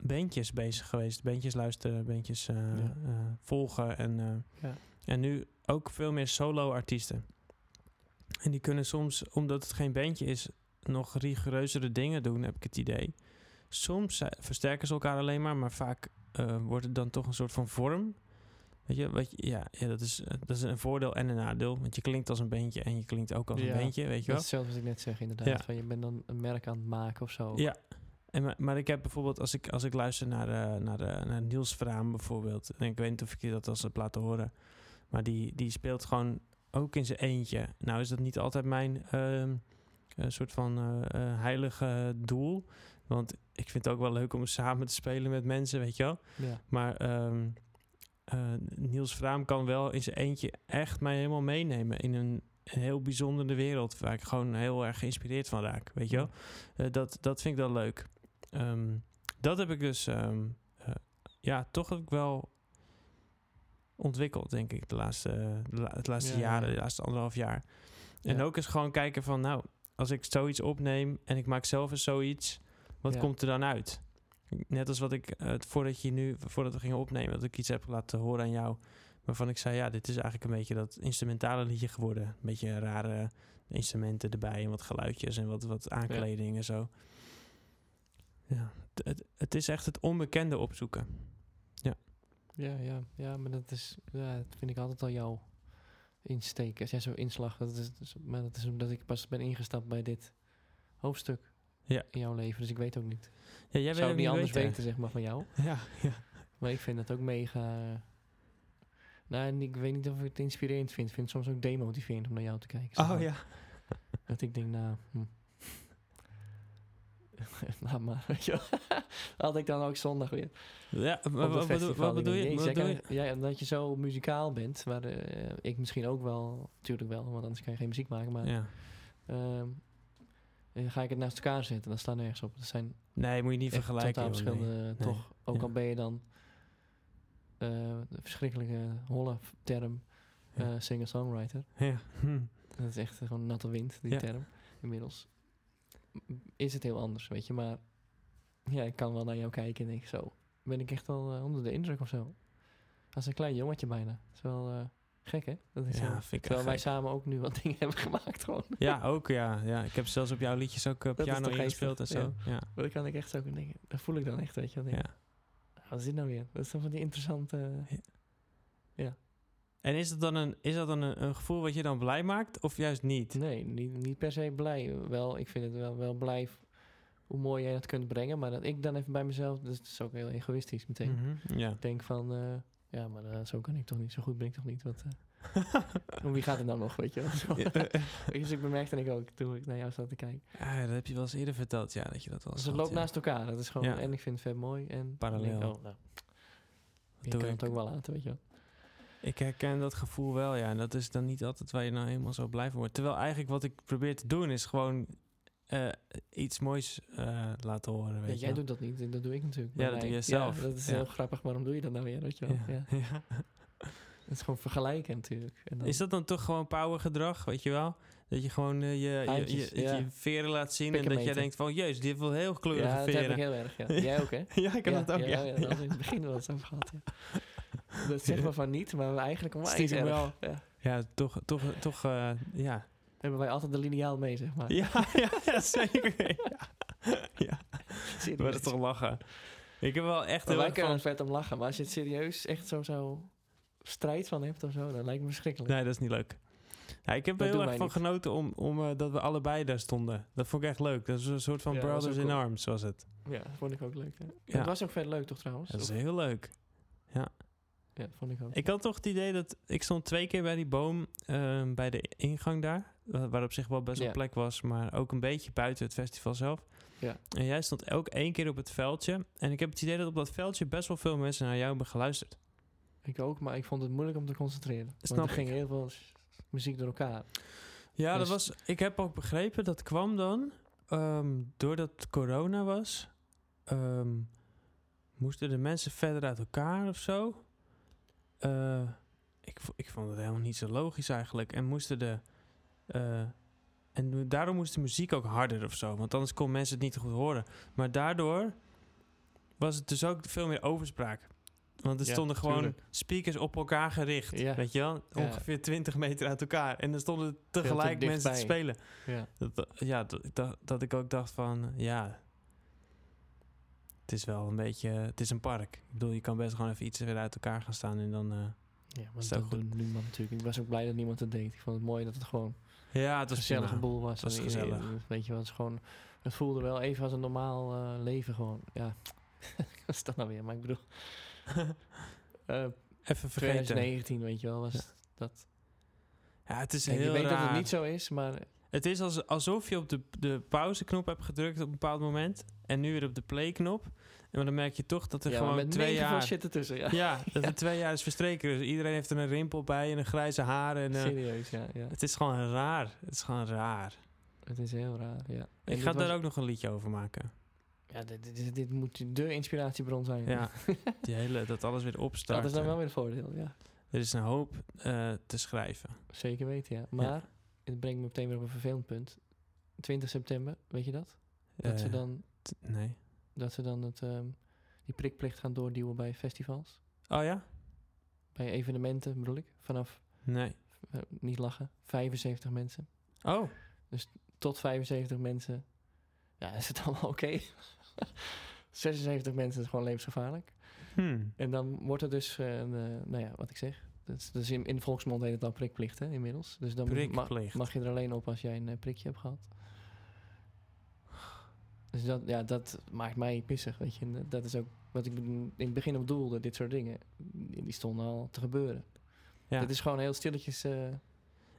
bandjes bezig geweest. Bandjes luisteren, bandjes Ja. volgen. En, Ja. en nu ook veel meer solo-artiesten. En die kunnen soms, omdat het geen bandje is, nog rigoureuzere dingen doen, heb ik het idee. Soms versterken ze elkaar alleen maar, maar vaak eh, wordt het dan toch een soort van vorm. Weet je, wat je ja, ja dat, is, eh, dat is een voordeel en een nadeel. Want je klinkt als een bandje en je klinkt ook als Ja, een bandje, weet je wel. hetzelfde wat ik net zeg, inderdaad. Ja. Van, je bent dan een merk aan het maken of zo. Ja, en, maar, maar ik heb bijvoorbeeld, als ik, als ik luister naar, eh, naar, naar Niels Vraam bijvoorbeeld, en ik weet niet of ik je dat als heb laten horen, maar die, die speelt gewoon ook in zijn eentje. Nou is dat niet altijd mijn ehm, eh, soort van eh, eh, heilige doel, want ik vind het ook wel leuk om samen te spelen met mensen, weet je wel. Ja. Maar ehm, eh, Niels Vraam kan wel in zijn eentje echt mij helemaal meenemen in een, een heel bijzondere wereld waar ik gewoon heel erg geïnspireerd van raak, weet je wel. Dat, dat vind ik wel leuk. Ehm, dat heb ik dus, ehm, eh, ja, toch ook wel ontwikkeld, denk ik, de laatste, de laatste Ja, jaren, ja. de laatste anderhalf jaar. En ook eens gewoon kijken van, nou, als ik zoiets opneem en ik maak zelf eens zoiets, wat Ja. komt er dan uit? Net als wat ik, eh, voordat je nu, voordat we gingen opnemen, dat ik iets heb laten horen aan jou, waarvan ik zei, ja, dit is eigenlijk een beetje dat instrumentale liedje geworden. Een beetje rare instrumenten erbij en wat geluidjes en wat, wat aankleding en zo. Ja, het, het, het is echt het onbekende opzoeken. Ja, ja, ja, maar dat is, ja, dat vind ik altijd al jouw insteek. Als jij zo inslag, dat is, maar dat is omdat ik pas ben ingestapt bij dit hoofdstuk Ja. in jouw leven. Dus ik weet ook niet. Ja, jij Ik zou het niet anders weten. zeg maar, van jou. Ja, ja. Maar ik vind dat ook mega... nou, en ik weet niet of ik het inspirerend vind. Ik vind het soms ook demotiverend om naar jou te kijken. zeg Oh ja. Dat ik denk, nou... Hm. Laat maar. Had ik dan ook zondag weer. Ja, maar wat, bedoel, wat bedoel je? jezus, Wat bedoel je? Ja, omdat je zo muzikaal bent, waar eh, ik misschien ook wel, natuurlijk wel, want anders kan je geen muziek maken. Maar Ja. ehm, dan ga ik het naast elkaar zetten, dat staat nergens op. Dat zijn Nee, moet je niet vergelijken. totaal nee. verschillende, toch? Ook Ja. al ben je dan eh, de verschrikkelijke holle term eh, singer-songwriter. Ja. Hm. Dat is echt gewoon natte wind, die term, inmiddels. Is het heel anders, weet je, maar ja, ik kan wel naar jou kijken en denk zo, ben ik echt wel eh, onder de indruk of zo. Als een klein jongetje bijna. Dat is wel eh, gek, hè? Dat is Ja, vind ik Terwijl wij gek. samen ook nu wat dingen hebben gemaakt gewoon. Ja, ook ja. ja. Ik heb zelfs op jouw liedjes ook is piano toch ingespeeld en zo. Ja. Maar dan kan ik echt zo denken, dat voel ik dan echt, weet je. Denk ja. ik, Wat is dit nou weer? Dat is dan van die interessante... En is dat dan, een, is dat dan een, een gevoel wat je dan blij maakt of juist niet? Nee, niet, niet per se blij. Wel, ik vind het wel, wel blij hoe mooi jij het kunt brengen. Maar dat ik dan even bij mezelf... Dus het is ook heel egoïstisch meteen. Mhm, Ja. Ik denk van... eh, ja, maar eh, zo kan ik toch niet. Zo goed ben ik toch niet. Wat, eh, om wie gaat het nou nog, weet je wel? Dus ik bemerkte ik ook toen ik naar jou zat te kijken. Ah, dat heb je wel eens eerder verteld, ja, dat je dat wel Dus het loopt ja. naast elkaar. Dat is gewoon... Ja. En ik vind het vet mooi. En Parallel. Ik oh, nou, je doe kan ik. het ook wel laten, weet je wel. Ik herken dat gevoel wel, ja. En dat is dan niet altijd waar je nou helemaal zo blij van wordt. Terwijl eigenlijk wat ik probeer te doen is gewoon eh, iets moois eh, laten horen, weet Ja, jij wel. doet dat niet. en Dat doe ik natuurlijk. Ja, dat doe je zelf. Ja, dat is Ja. heel grappig. Waarom doe je dat nou weer, weet je wel? Ja. Ja. Ja. Het is gewoon vergelijken natuurlijk. En dan- Is dat dan toch gewoon power gedrag, weet je wel? Dat je gewoon eh, je, je, je, je, ja. je veren laat zien en dat jij denkt van... Jezus, die heeft wel heel kleurige Ja, dat heb veren. ik heel erg. Ja. Jij ook, hè? ja, ik heb ja, dat ook, ja. ja, hadden we in het begin wel eens over gehad. Ja. Dat zeggen we van niet, maar eigenlijk onwijs Stiekem erg. wel. Ja. Ja, toch, toch, toch, eh, ja. Hebben wij altijd de lineaal mee, zeg maar. Ja, ja, zeker. Ja. ja, maar is toch lachen. Ik heb wel echt Maar heel wij kunnen van... vet om lachen. Maar als je het serieus echt zo, zo strijd van hebt of zo, dan lijkt me verschrikkelijk. Nee, dat is niet leuk. Ja, ik heb er heel erg van niet. genoten om, om eh, dat we allebei daar stonden. Dat vond ik echt leuk. Dat is een soort van Ja, Brothers in cool. Arms, was het. Ja, dat vond ik ook leuk. Ja. Het was ook vet leuk, toch trouwens? Dat is heel leuk. Ja, dat vond ik ook. Ik had toch het idee dat... Ik stond twee keer bij die boom ehm, bij de ingang daar. wa- Waar op zich wel best wel Ja. plek was. Maar ook een beetje buiten het festival zelf. Ja. En jij stond ook één keer op het veldje. En ik heb het idee dat op dat veldje best wel veel mensen naar jou hebben geluisterd. Ik ook, maar ik vond het moeilijk om te concentreren. Snap want er ging heel veel muziek door elkaar. Ja, dat Dus- was, ik heb ook begrepen, dat kwam dan ehm, doordat corona was. ehm, moesten de mensen verder uit elkaar of zo. Eh, ik, ik vond het helemaal niet zo logisch eigenlijk. En moesten de. eh, en daarom moest de muziek ook harder of zo. Want anders kon mensen het niet goed horen. Maar daardoor was het dus ook veel meer overspraak. Want er Ja, stonden gewoon tuurlijk. speakers op elkaar gericht. Ja. Weet je wel? Ja. Ongeveer 20 meter uit elkaar. En er stonden tegelijk mensen te spelen. Ja. Dat, dat- dat ik ook dacht van, ja... Het is wel een beetje... Het is een park. Ik bedoel, je kan best gewoon even iets weer uit elkaar gaan staan en dan... eh, Ja, maar dat dat doet niemand natuurlijk. Ik was ook blij dat niemand het deed. Ik vond het mooi dat het gewoon ja, het een was gezellige prima. boel was. Het was En iedereen- gezellig. Weet je wel, het is gewoon... Het voelde wel even als een normaal eh, leven gewoon. Ja, wat is dat nou weer? Maar ik bedoel... eh, Even vergeten. 2019, weet je wel, was dat... Ja, het is heel je weet raar. dat het niet zo is, maar Het is als, alsof je op de, de pauzeknop hebt gedrukt op een bepaald moment. En nu weer op de playknop. En dan merk je toch dat er ja, maar gewoon met twee jaar... shit ertussen. Ja. Ja, dat er twee jaar is verstreken. Dus iedereen heeft er een rimpel bij en een grijze haar. En, eh, Serieus, ja, ja. het is gewoon raar. Het is gewoon raar. Het is heel raar, ja. En Ik ga was- daar ook nog een liedje over maken. Ja, dit, dit, dit- moet de inspiratiebron zijn. Ja, die hele, dat alles weer opstart. dat is dan wel weer het voordeel, ja. Er is een hoop eh, te schrijven. Zeker weten, ja. Maar het brengt me meteen weer op een vervelend punt. 20 september, weet je dat? Dat, ze, Eh, dan, Nee. dat ze dan het, ehm, die prikplicht gaan doorduwen bij festivals. Oh ja? Bij evenementen bedoel ik. Vanaf, Nee. eh, niet lachen, 75 mensen. Oh, Tot 75 mensen. Ja, is het allemaal oké? 76 mensen is gewoon levensgevaarlijk. Hmm. En dan wordt er dus, een, eh, nou ja, wat ik zeg. Dus, dus in, in de volksmond heet het al prikplicht, hè, inmiddels. Dus dan moet- ma- Prikplicht. mag je er alleen op als jij een eh, prikje hebt gehad. Dus dat, ja, dat maakt mij pissig, weet je. En dat is ook wat ik in het begin op doelde, dit soort dingen. Die stonden al te gebeuren. Ja. Het is gewoon heel stilletjes... eh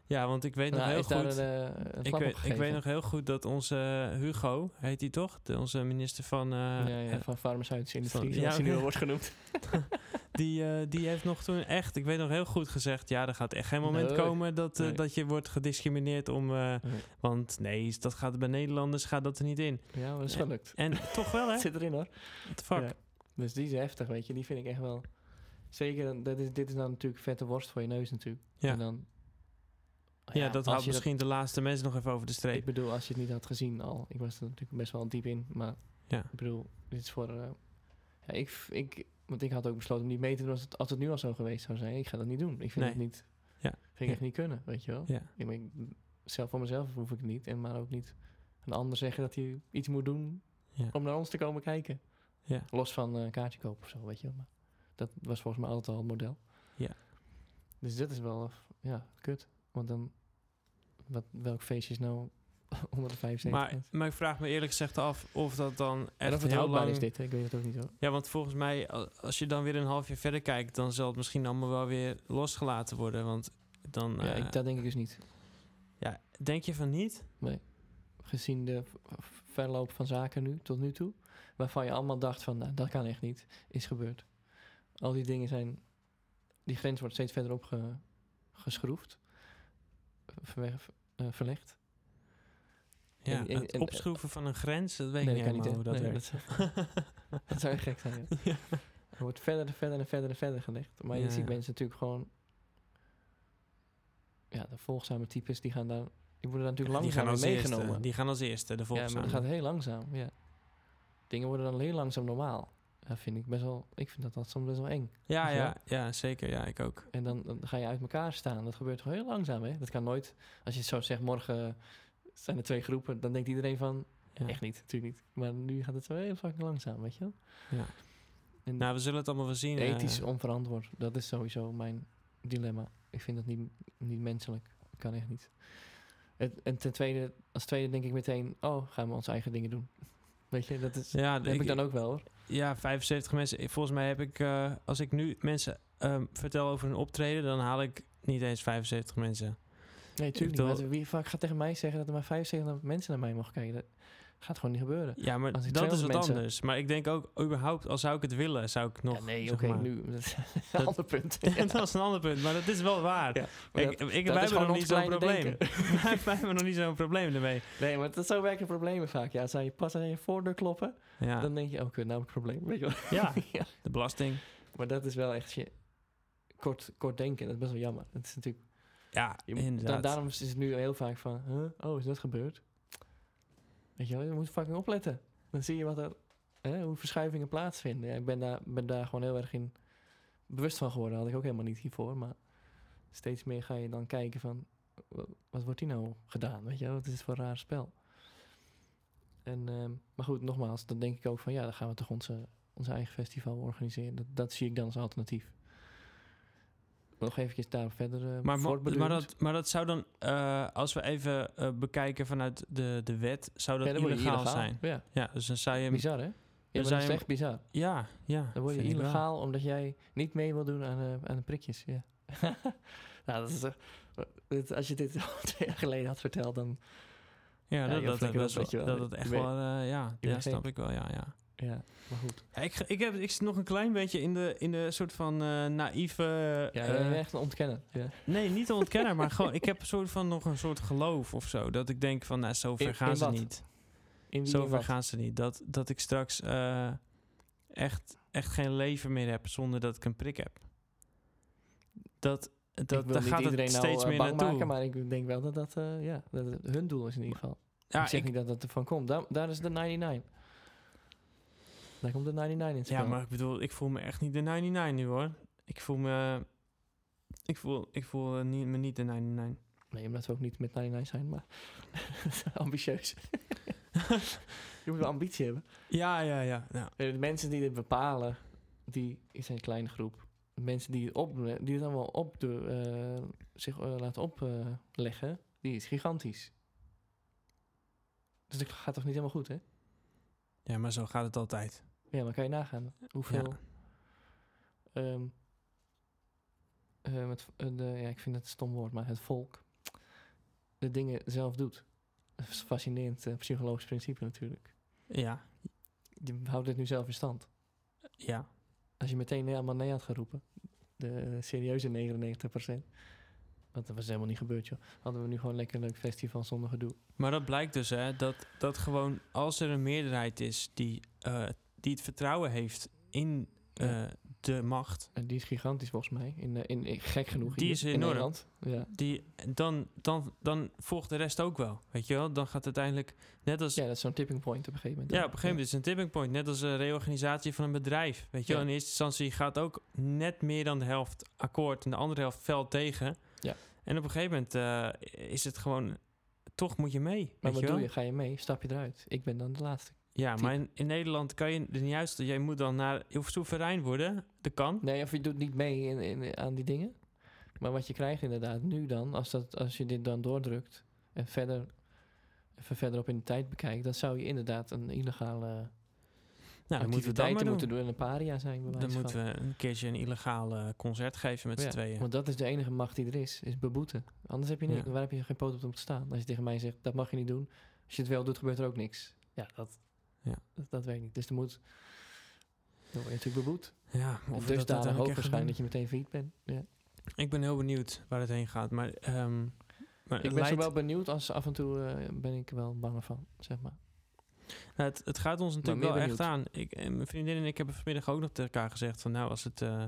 ja, want ik weet nog heel goed... een, eh, een ik, weet, ik weet nog heel goed dat onze Hugo, heet hij toch? De, onze minister van... eh, ja, ja, eh, van farmaceutische industrie, van- ja, hij nu al wordt genoemd. die, eh, die heeft nog toen echt, ik weet nog heel goed gezegd... Ja, er gaat echt geen moment Nee. komen dat, eh, Nee. dat je wordt gediscrimineerd om... eh, Nee. want nee, dat gaat bij Nederlanders gaat dat er niet in. Ja, maar dat is gelukt. En toch wel, hè? Het zit erin hoor. Fuck? Ja. Dus die is heftig, weet je. Die vind ik echt wel... Zeker, dat is, dit is dan natuurlijk vette worst voor je neus natuurlijk. Ja. En dan... Ja, dat je misschien de laatste mensen nog even over de Ik streep. bedoel, als je het niet had gezien al. Ik was er natuurlijk best wel diep in. Maar Ja. ik bedoel, dit is voor... eh, ja, ik, ik, want ik had ook besloten om niet mee te doen als het, als het nu al zo geweest zou zijn. Ik ga dat niet doen. Ik vind Nee. het niet... Ja. Vind ik echt niet kunnen, weet je wel. Ik, maar ik- zelf voor mezelf hoef ik het niet. En maar ook niet een ander zeggen dat hij iets moet doen om naar ons te komen kijken. Ja. Los van eh, een kaartje kopen of zo, weet je wel. Maar dat was volgens mij altijd al het model. Ja. Dus dit is wel, eh, ja, kut. Want dan, wat, welk feestje is nou onder de 75 Maar, maar ik vraag me eerlijk gezegd af of dat dan echt of het heel lang... is dit, hè? ik weet het ook niet hoor. Ja, want volgens mij, als je dan weer een half jaar verder kijkt... dan zal het misschien allemaal wel weer losgelaten worden. Want dan... ja, eh, ik, dat denk ik dus niet. ja, denk je van niet? Gezien de verloop van zaken nu, tot nu toe. Waarvan je allemaal dacht van, nou, dat kan echt niet. Is gebeurd. Al die dingen zijn... Die grens wordt steeds verder opgeschroefd. Verlegd. Ja, En- en- het en- opschroeven van een grens, dat weet Nee, ik dat niet helemaal hoe dat Nee, werkt. Dat zou echt gek zijn, ja. Ja. Er wordt verder en verder en verder en verder gelegd. Maar Ja, je ziet mensen natuurlijk gewoon... Ja, de volgzame types, die gaan daar... Die worden daar natuurlijk Die gaan langzaam als in eerste. meegenomen. Die gaan als eerste, de ja, maar dat gaat heel langzaam, ja. Dingen worden dan heel langzaam normaal. Ja, vind ik best wel... Ik vind dat, dat soms best wel eng. Ja, ja, ja, zeker. Ja, ik ook. En dan, dan ga je uit elkaar staan. Dat gebeurt toch heel langzaam, hè? Dat kan nooit... Als je het zo zegt, morgen zijn er twee groepen... Dan denkt iedereen van... Ja. Echt niet, natuurlijk niet. Maar nu gaat het zo heel fucking langzaam, weet je wel? Ja. En Nou, we zullen het allemaal wel zien. eh. ethisch onverantwoord, dat is sowieso mijn dilemma. Ik vind dat niet, niet menselijk. Dat kan echt niet. Het, en ten tweede, als tweede denk ik meteen... Oh, gaan we onze eigen dingen doen. Weet je, dat is... ja, Dat heb ik dan ook wel, hoor. Ja, 75 mensen. Volgens mij heb ik, eh, als ik nu mensen ehm, vertel over een optreden, dan haal ik niet eens 75 mensen. Nee, tuurlijk bedoel- niet. Wie vaak gaat tegen mij zeggen dat er maar 75 mensen naar mij mogen kijken? Dat gaat gewoon niet gebeuren. Ja, maar Als dat is 200 wat mensen- anders. Maar ik denk ook, überhaupt, al zou ik het willen, zou ik nog... ja, nee, oké, nu... Dat is een ander punt. dat is een ander punt, maar dat is wel waar. Ja, ik, dat- ik, dat wij hebben nog niet zo'n probleem. wij, wij hebben nog niet zo'n probleem ermee. Nee, maar dat, zo werken problemen vaak. Ja, als zij je pas aan je voordeur kloppen, Ja, dan denk je, oh, kut, nou heb ik een probleem. Weet je wel? ja de belasting. Maar dat is wel echt je kort, kort denken. Dat is best wel jammer. Dat is natuurlijk, Ja, je moet- inderdaad. da- daarom is het nu heel vaak van, huh? oh, is dat gebeurd? Weet je je moet fucking opletten. Dan zie je wat er, hè, hoe verschuivingen plaatsvinden. Ik ben daar, ben daar gewoon heel erg in bewust van geworden. Had ik ook helemaal niet hiervoor. Maar steeds meer ga je dan kijken van, wa- wat wordt hier nou gedaan? Weet je wel, wat is voor een raar spel? En, ehm, maar goed, nogmaals, dan denk ik ook van, ja, dan gaan we toch onze, onze eigen festival organiseren. Dat, dat zie ik dan als alternatief. Nog eventjes daar verder uh, Maar, ma- maar, dat, maar dat zou dan, eh, als we even eh, bekijken vanuit de, de wet, zou dat ja, illegaal, illegaal. zijn. Ja, Ja, dus dan zou je... bizar hè? Ja, dat is echt bizar. Ja, ja. Dan word je wel. illegaal omdat jij niet mee wil doen aan, aan de prikjes. Ja. nou, dat is, dit- als je dit twee jaar geleden had verteld, dan... Ja, Ja, dat, dat, dat, je dat, wel. dat het echt wel, ja, bent snap ik wel, ja, ja. Ja, maar goed. ja ik, ik, heb, ik zit nog een klein beetje in de, in de soort van eh naïeve... Ja, eh, echt een ontkenner. Ja. nee, niet te ontkennen, maar gewoon, ik heb een soort van nog een soort geloof of zo. Dat ik denk van, nou, zover In- gaan in ze wat? niet. In wie Zover gaan ze niet. Dat, dat ik straks eh, echt, echt geen leven meer heb zonder dat ik een prik heb. Dat, dat, daar gaat iedereen het nou steeds meer naartoe. maken, maar ik denk wel dat dat, ja, dat hun doel is in ieder geval. ja, ik zeg ik- niet dat het ervan komt. Daar, daar is de 99. Daar komt de 99 in het ja, maar ik bedoel, ik voel me echt niet de 99 nu hoor. Ik voel me... Ik voel, ik voel eh, niet, me niet de 99. Nee, omdat we ook niet met 99 zijn, maar ambitieus. Je moet wel ambitie hebben. Ja, ja, ja. ja. Eh, De mensen die dit bepalen, die is een kleine groep. De mensen die het, op, die het allemaal op de, eh, zich laten opleggen, die is gigantisch. Dus dat gaat toch niet helemaal goed, hè? Ja, maar zo gaat het altijd. Ja, maar kan je nagaan hoeveel... het, eh, de, ja, ik vind het een stom woord, maar het volk de dingen zelf doet. Dat is een fascinerend eh, psychologisch principe natuurlijk. Ja, Je houdt het nu zelf in stand. ja. Als je meteen nee, allemaal nee had geroepen, de serieuze 99%, want dat was helemaal niet gebeurd, joh. Hadden we nu gewoon lekker een leuk festival zonder gedoe. Maar dat blijkt dus, hè, dat, dat gewoon als er een meerderheid is die, eh, die het vertrouwen heeft in eh, Ja. de macht, En die is gigantisch volgens mij, in, eh, in, in- gek genoeg. Die hier is enorm. Ja. die, dan, dan, dan volgt de rest ook wel. Weet je wel? Dan gaat het uiteindelijk, net als ja, dat is zo'n tipping point op een gegeven moment. Ja, op een gegeven moment is het een tipping point. Net als een reorganisatie van een bedrijf. Weet je Ja. wel, in eerste instantie gaat ook net meer dan de helft akkoord en de andere helft fel tegen. Ja. En op een gegeven moment eh, is het gewoon, toch moet je mee. Maar weet wat je wel? doe je? Ga je mee? Stap je eruit? Ik ben dan de laatste. Ja, maar in, in Nederland kan je niet uit. Jij moet dan naar, je hoeft soeverein worden. Dat kan. Nee, of je doet niet mee in, in, aan die dingen. Maar wat je krijgt inderdaad nu dan, als, dat, als je dit dan doordrukt en verder, even verderop in de tijd bekijkt, dan zou je inderdaad een illegale Nou, dan moeten we dat maar doen. moeten doen en een paria zijn. bij Dan moeten we een keertje een illegaal concert geven met z'n tweeën. Want dat is de enige macht die er is, is beboeten. Anders heb je niet, Ja. waar heb je geen poot op om te staan? Als je tegen mij zegt, dat mag je niet doen. Als je het wel doet, gebeurt er ook niks. Ja, dat, Ja. dat, dat weet ik niet. Dus er moet, dan word je natuurlijk beboet. Ja, Of dus daar hoog waarschijnlijk dat je meteen failliet bent. Ja. Ik ben heel benieuwd waar het heen gaat. Maar, ehm, maar Ik het ben zo wel benieuwd als af en toe eh, ben ik wel bang van, zeg maar. Nou, het, het gaat ons natuurlijk wel echt aan. Ik, en mijn vriendin en ik hebben vanmiddag ook nog tegen elkaar gezegd van nou, als, het, eh,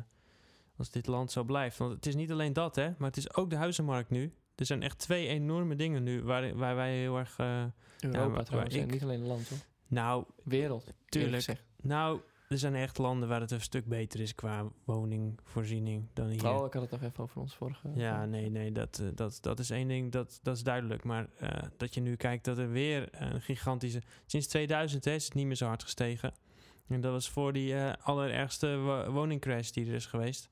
als dit land zo blijft. Want het is niet alleen dat, hè, maar het is ook de huizenmarkt nu. Er zijn echt twee enorme dingen nu waar, waar wij heel erg. eh, Europa trouwens, en ik- niet alleen een land hoor. Nou, Wereld, tuurlijk. Nou, er zijn echt landen waar het een stuk beter is qua woningvoorziening dan hier. Oh, ik had het nog even over ons vorige... Ja, nee, nee, dat, eh, dat, dat is één ding, dat, dat is duidelijk. Maar eh, dat je nu kijkt dat er weer een gigantische... Sinds 2000 hè, is het niet meer zo hard gestegen. En dat was voor die eh, allerergste wo- woningcrash die er is geweest.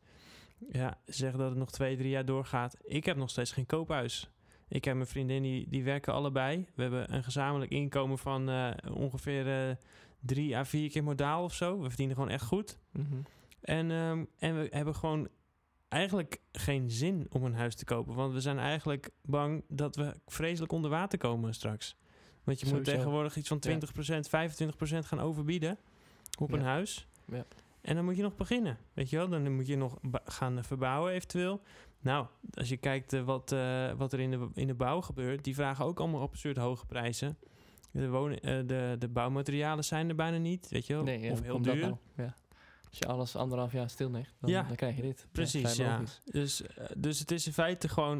Ja, ze zeggen dat het nog twee, drie jaar doorgaat. Ik heb nog steeds geen koophuis. Ik heb mijn vriendin, die, die werken allebei. We hebben een gezamenlijk inkomen van eh, ongeveer eh, drie à vier keer modaal of zo. We verdienen gewoon echt goed. Mhm. En, ehm, en we hebben gewoon eigenlijk geen zin om een huis te kopen. Want we zijn eigenlijk bang dat we vreselijk onder water komen straks. Want je moet tegenwoordig iets van 20%, 25% gaan overbieden op een huis. Ja. En dan moet je nog beginnen. Weet je wel, dan moet je nog gaan verbouwen eventueel. Nou, als je kijkt eh, wat, eh, wat er in de, in de bouw gebeurt, die vragen ook allemaal absurd hoge prijzen. De, wonen, eh, de, de bouwmaterialen zijn er bijna niet, weet je wel. Nee, of heel duur. nou? Ja. Als je alles anderhalf jaar stilneemt, dan, Ja, dan krijg je dit. Precies, ja. Dus, dus het is in feite gewoon.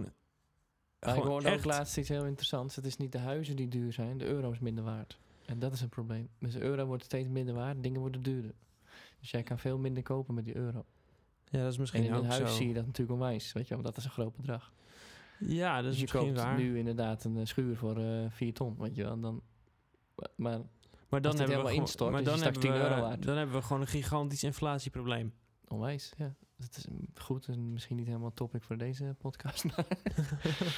Maar ik gewoon hoorde ook laatst iets heel interessants. Het is niet de huizen die duur zijn, de euro is minder waard. En dat is een probleem. Dus de euro wordt steeds minder waard, dingen worden duurder. Dus jij kan veel minder kopen met die euro. Ja, dat is En misschien in ook een huis zo. zie je dat natuurlijk onwijs, weet je want dat is een groot bedrag. Ja, dat Dus, is je misschien koopt waar. nu inderdaad een eh, schuur voor eh 4 ton, weet je wel. Dan, maar maar dan hebben we instort, maar is dan het straks hebben, 10 we, euro waard. dan hebben we gewoon een gigantisch inflatieprobleem. onwijs, ja. Het is goed en misschien niet helemaal topic voor deze podcast, maar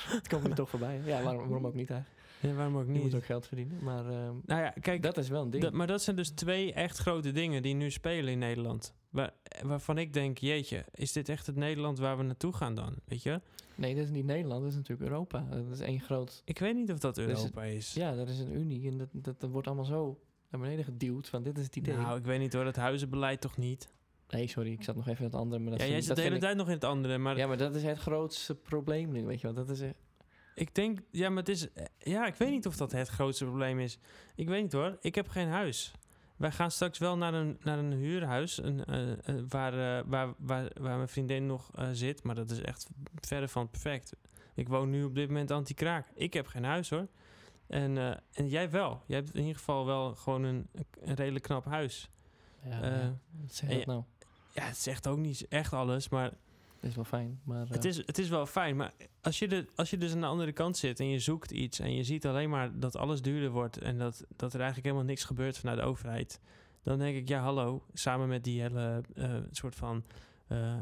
het komt nu toch voorbij. hè? Ja, waarom, waarom ook niet eigenlijk? Ja, waarom ook Je niet? moet ook geld verdienen, maar ehm, Nou ja, kijk, dat is wel een ding. dat, maar dat zijn dus twee echt grote dingen die nu spelen in Nederland. Waar, waarvan ik denk, jeetje, is dit echt het Nederland waar we naartoe gaan dan? Weet je? Nee, dat is niet Nederland, dat is natuurlijk Europa. Dat is één groot... Ik weet niet of dat Europa is. Ja, dat is een unie en dat, dat, dat wordt allemaal zo naar beneden geduwd van dit is het idee. Nou, ik weet niet hoor, het huizenbeleid toch niet? Nee, sorry, ik zat nog even in het andere. Maar dat ja, jij zit de dat hele tijd nog in het andere, maar Ja, maar dat is het grootste probleem nu, weet je wel. Dat is... Ik denk, ja, maar het is, eh, ja, ik weet niet of dat het grootste probleem is. Ik weet niet hoor, ik heb geen huis. Wij gaan straks wel naar een, naar een huurhuis een, eh, eh, waar, eh, waar, waar, waar mijn vriendin nog zit, maar dat is echt verre van perfect. Ik woon nu op dit moment anti-kraak. Ik heb geen huis hoor. En, en jij wel. Jij hebt in ieder geval wel gewoon een, een redelijk knap huis. Ja, ja, wat zeg dat nou? Ja, het zegt ook niet echt alles, maar is wel fijn. Maar, Het eh, is, het is wel fijn, maar als je, de, als je dus aan de andere kant zit en je zoekt iets en je ziet alleen maar dat alles duurder wordt en dat, dat er eigenlijk helemaal niks gebeurt vanuit de overheid, dan denk ik, ja hallo, samen met die hele eh, soort van, eh,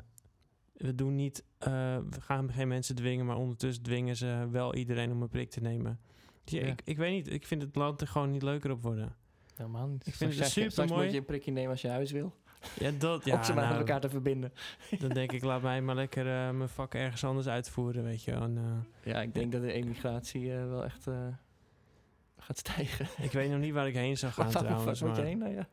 we doen niet, eh, we gaan geen mensen dwingen, maar ondertussen dwingen ze wel iedereen om een prik te nemen. Dus ja, Ja. Ik, ik weet niet, ik vind het land er gewoon niet leuker op worden. helemaal niet. Ik vind Straks het Straks supermooi. moet je een prikje nemen als je huis wil. Ja, dat, om ja, ze maar met nou, elkaar te verbinden. dan denk ik, laat mij maar lekker eh, mijn vak ergens anders uitvoeren, weet je. En, eh, Ja, ik denk dat de emigratie eh, wel echt gaat stijgen. ik weet nog niet waar ik heen zou gaan Waar trouwens. moet je heen? Nou ja.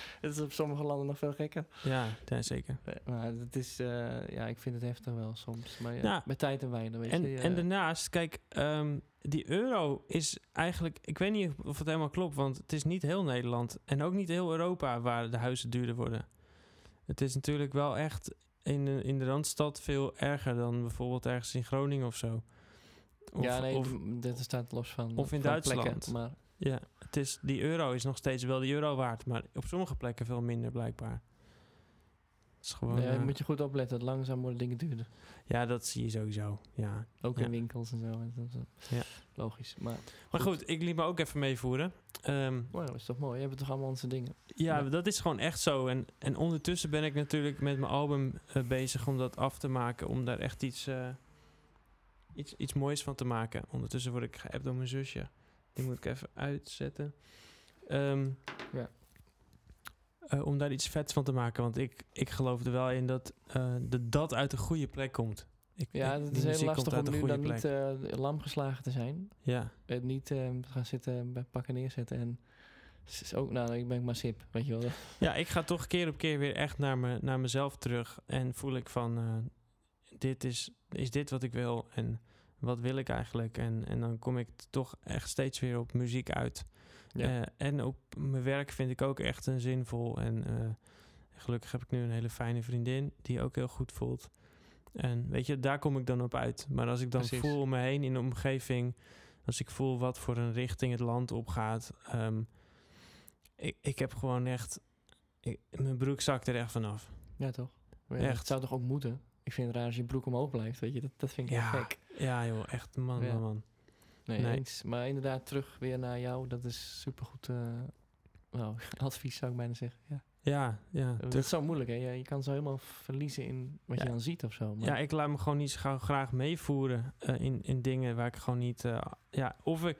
Het is op sommige landen nog veel gekker. Ja, ja, zeker. Eh, Maar het is, eh, ja, ik vind het heftig wel soms. Maar ja, Nou, met tijd en weinig, weet En, je. en daarnaast, kijk, ehm, die euro is eigenlijk... Ik weet niet of het helemaal klopt, want het is niet heel Nederland... en ook niet heel Europa waar de huizen duurder worden. Het is natuurlijk wel echt in de, in de Randstad veel erger dan bijvoorbeeld ergens in Groningen of zo. Of, ja, nee, of, dit staat los van. of in van Duitsland. Plekken, maar ja, het is, die euro is nog steeds wel die euro waard... maar op sommige plekken veel minder blijkbaar. Het is gewoon... ja, eh, moet je goed opletten. Langzaam worden dingen duurder. ja, dat zie je sowieso, ja. Ook Ja. in winkels en zo. Ja. Logisch. Maar, Maar goed, ik liet me ook even meevoeren. Maar dat is toch mooi. Je hebt toch allemaal onze dingen. Ja, Ja. dat is gewoon echt zo. En, en ondertussen ben ik natuurlijk met mijn album eh, bezig om dat af te maken. Om daar echt iets, eh, iets, iets moois van te maken. Ondertussen word ik geappt door mijn zusje. Die moet ik even uitzetten. Ehm, Ja. eh, om daar iets vets van te maken. Want ik, ik geloof er wel in dat eh, de dat uit een goede plek komt. Ik, Ja, het is heel lastig om nu dan plek. niet eh, lam geslagen te zijn. ja. Het niet gaan zitten, bij pakken neerzetten. En is ook, nou, ik ben maar sip, weet je wel. Ja, ik ga toch keer op keer weer echt naar, me, naar mezelf terug. En voel ik van, dit is, is dit wat ik wil? En wat wil ik eigenlijk? En, en dan kom ik toch echt steeds weer op muziek uit. Ja. Eh, en op mijn werk vind ik ook echt een zinvol. En eh, gelukkig heb ik nu een hele fijne vriendin die ook heel goed voelt. En weet je, daar kom ik dan op uit. Maar als ik dan Precies. voel om me heen in de omgeving, als ik voel wat voor een richting het land opgaat, ehm, ik, ik heb gewoon echt, ik, mijn broek zakt er echt vanaf. ja, toch? Ja, Echt. Het zou toch ook moeten? Ik vind het raar als je broek omhoog blijft, weet je. Dat, dat vind ik Ja. gek. Ja joh, echt man, Ja. man, man. Nee, Nee. eens. Maar inderdaad, terug weer naar jou. Dat is supergoed eh advies, zou ik bijna zeggen. Ja. Ja, ja. Dat terug- is zo moeilijk, hè? Je, je kan zo helemaal verliezen in wat Ja. je dan ziet of zo. Maar Ja, ik laat me gewoon niet zo graag meevoeren eh, in, in dingen waar ik gewoon niet... eh, ja, of ik...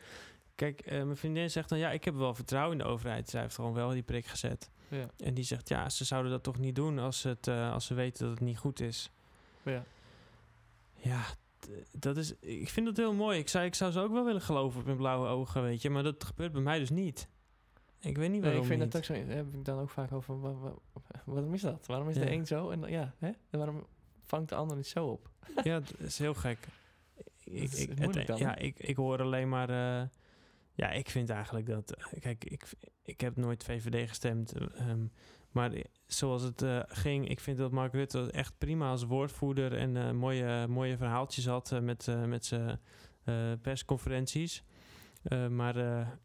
Kijk, mijn vriendin zegt dan... Ja, ik heb wel vertrouwen in de overheid. Zij heeft gewoon wel die prik gezet. ja. En die zegt... Ja, ze zouden dat toch niet doen als, ze het, als ze weten dat het niet goed is. ja. Ja, dat is... Ik vind dat heel mooi. Ik zou, ik zou ze ook wel willen geloven op mijn blauwe ogen, weet je. Maar dat gebeurt bij mij dus niet. Ik weet niet Nee, waarom ik vind niet. dat ook zo. Heb ik dan ook vaak over. wa- wa- waarom is dat? Waarom is Ja. de een zo en ja, hè? En waarom vangt de ander niet zo op? Ja, dat is heel gek. Ik, is ik, moeilijk het- dan, ja, ik, ik hoor alleen maar... eh, ja, ik vind eigenlijk dat... eh, kijk, ik, ik heb nooit VVD gestemd. eh, ehm, maar zoals het eh, ging... Ik vind dat Mark Rutte echt prima als woordvoerder... en eh, mooie, mooie verhaaltjes had eh, met, met zijn persconferenties. Maar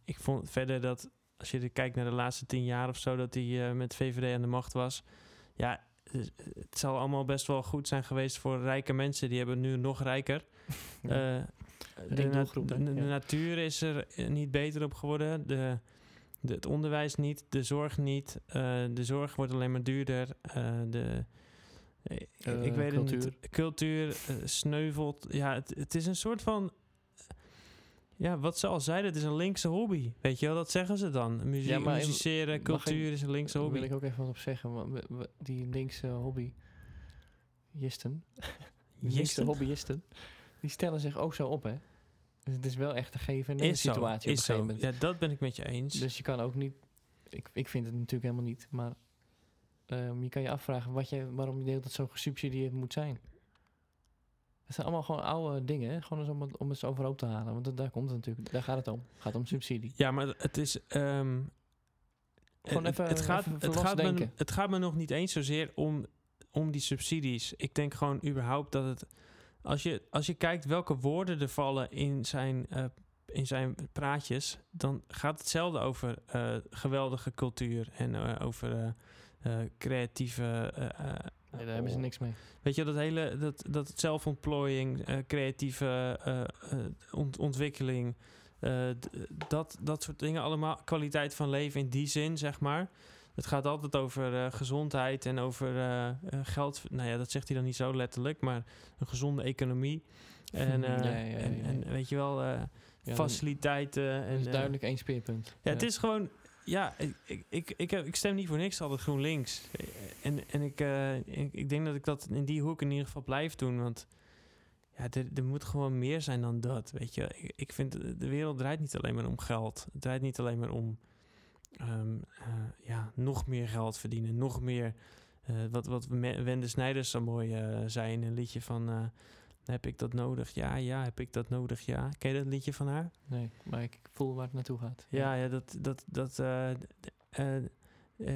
ik vond verder dat... Als je kijkt naar de laatste tien jaar of zo... dat hij met VVD aan de macht was... Ja, het zal allemaal best wel goed zijn geweest voor rijke mensen. Die hebben nu nog rijker. Ja. De, Eén na- doelgroep, hè? de- de Ja. natuur is er niet beter op geworden. De, de, het onderwijs niet. De zorg niet. Eh, de zorg wordt alleen maar duurder. Eh, de, eh, ik- ik weet het cultuur. niet. Cultuur sneuvelt. Ja, het, het is een soort van... Ja, wat ze al zeiden, het is een linkse hobby. Weet je wel, dat zeggen ze dan. Muzie Ja, maar in- musiceren, mag cultuur ik- is een linkse Daar hobby. wil ik ook even wat op zeggen. die linkse hobby... Jisten. Jisten? hobbyisten. Die stellen zich ook zo op, hè? Dus het is wel echt een geven en nemen Is zo, situatie is op een zo. gegeven moment. Ja, dat ben ik met je eens. Dus je kan ook niet... Ik, ik vind het natuurlijk helemaal niet, maar... ehm, je kan je afvragen wat je, waarom je de hele tijd zo gesubsidieerd moet zijn. Het zijn allemaal gewoon oude dingen, hè? Gewoon eens om het, om het overhoop te halen. Want dat- daar komt het natuurlijk, daar gaat het om. Het gaat om subsidie. Ja, maar het is. ehm, Gewoon het, even- het, gaat, even het, gaat me, het gaat me nog niet eens zozeer om, om die subsidies. Ik denk gewoon überhaupt dat het. Als je, als je kijkt welke woorden er vallen in zijn, eh, in zijn praatjes, dan gaat hetzelfde over eh, geweldige cultuur en eh, over creatieve Nee, daar hebben ze niks mee. Weet je, dat hele dat, dat zelfontplooiing, creatieve ont- ontwikkeling, dat, dat soort dingen allemaal, kwaliteit van leven in die zin, zeg maar. Het gaat altijd over eh, gezondheid en over eh, eh, geld. Nou ja, dat zegt hij dan niet zo letterlijk, maar een gezonde economie. En, Ja, ja, ja, en, en weet je wel, faciliteiten. En, Dat is duidelijk één speerpunt. ja, het is gewoon. Ja, ik, ik, ik, ik, stem niet voor niks altijd GroenLinks. En, en ik, ik, ik denk dat ik dat in die hoek in ieder geval blijf doen. Want ja, er, er moet gewoon meer zijn dan dat. Weet je, ik, ik vind de wereld draait niet alleen maar om geld. Het draait niet alleen maar om ehm, eh, ja, nog meer geld verdienen. Nog meer. eh, wat, wat Wende Snijders zo mooi eh, zei in een liedje van. heb ik dat nodig? Ja, ja, heb ik dat nodig? Ja. Ken je dat liedje van haar? Nee, maar ik voel waar het naartoe gaat. Ja, ja dat, dat, dat,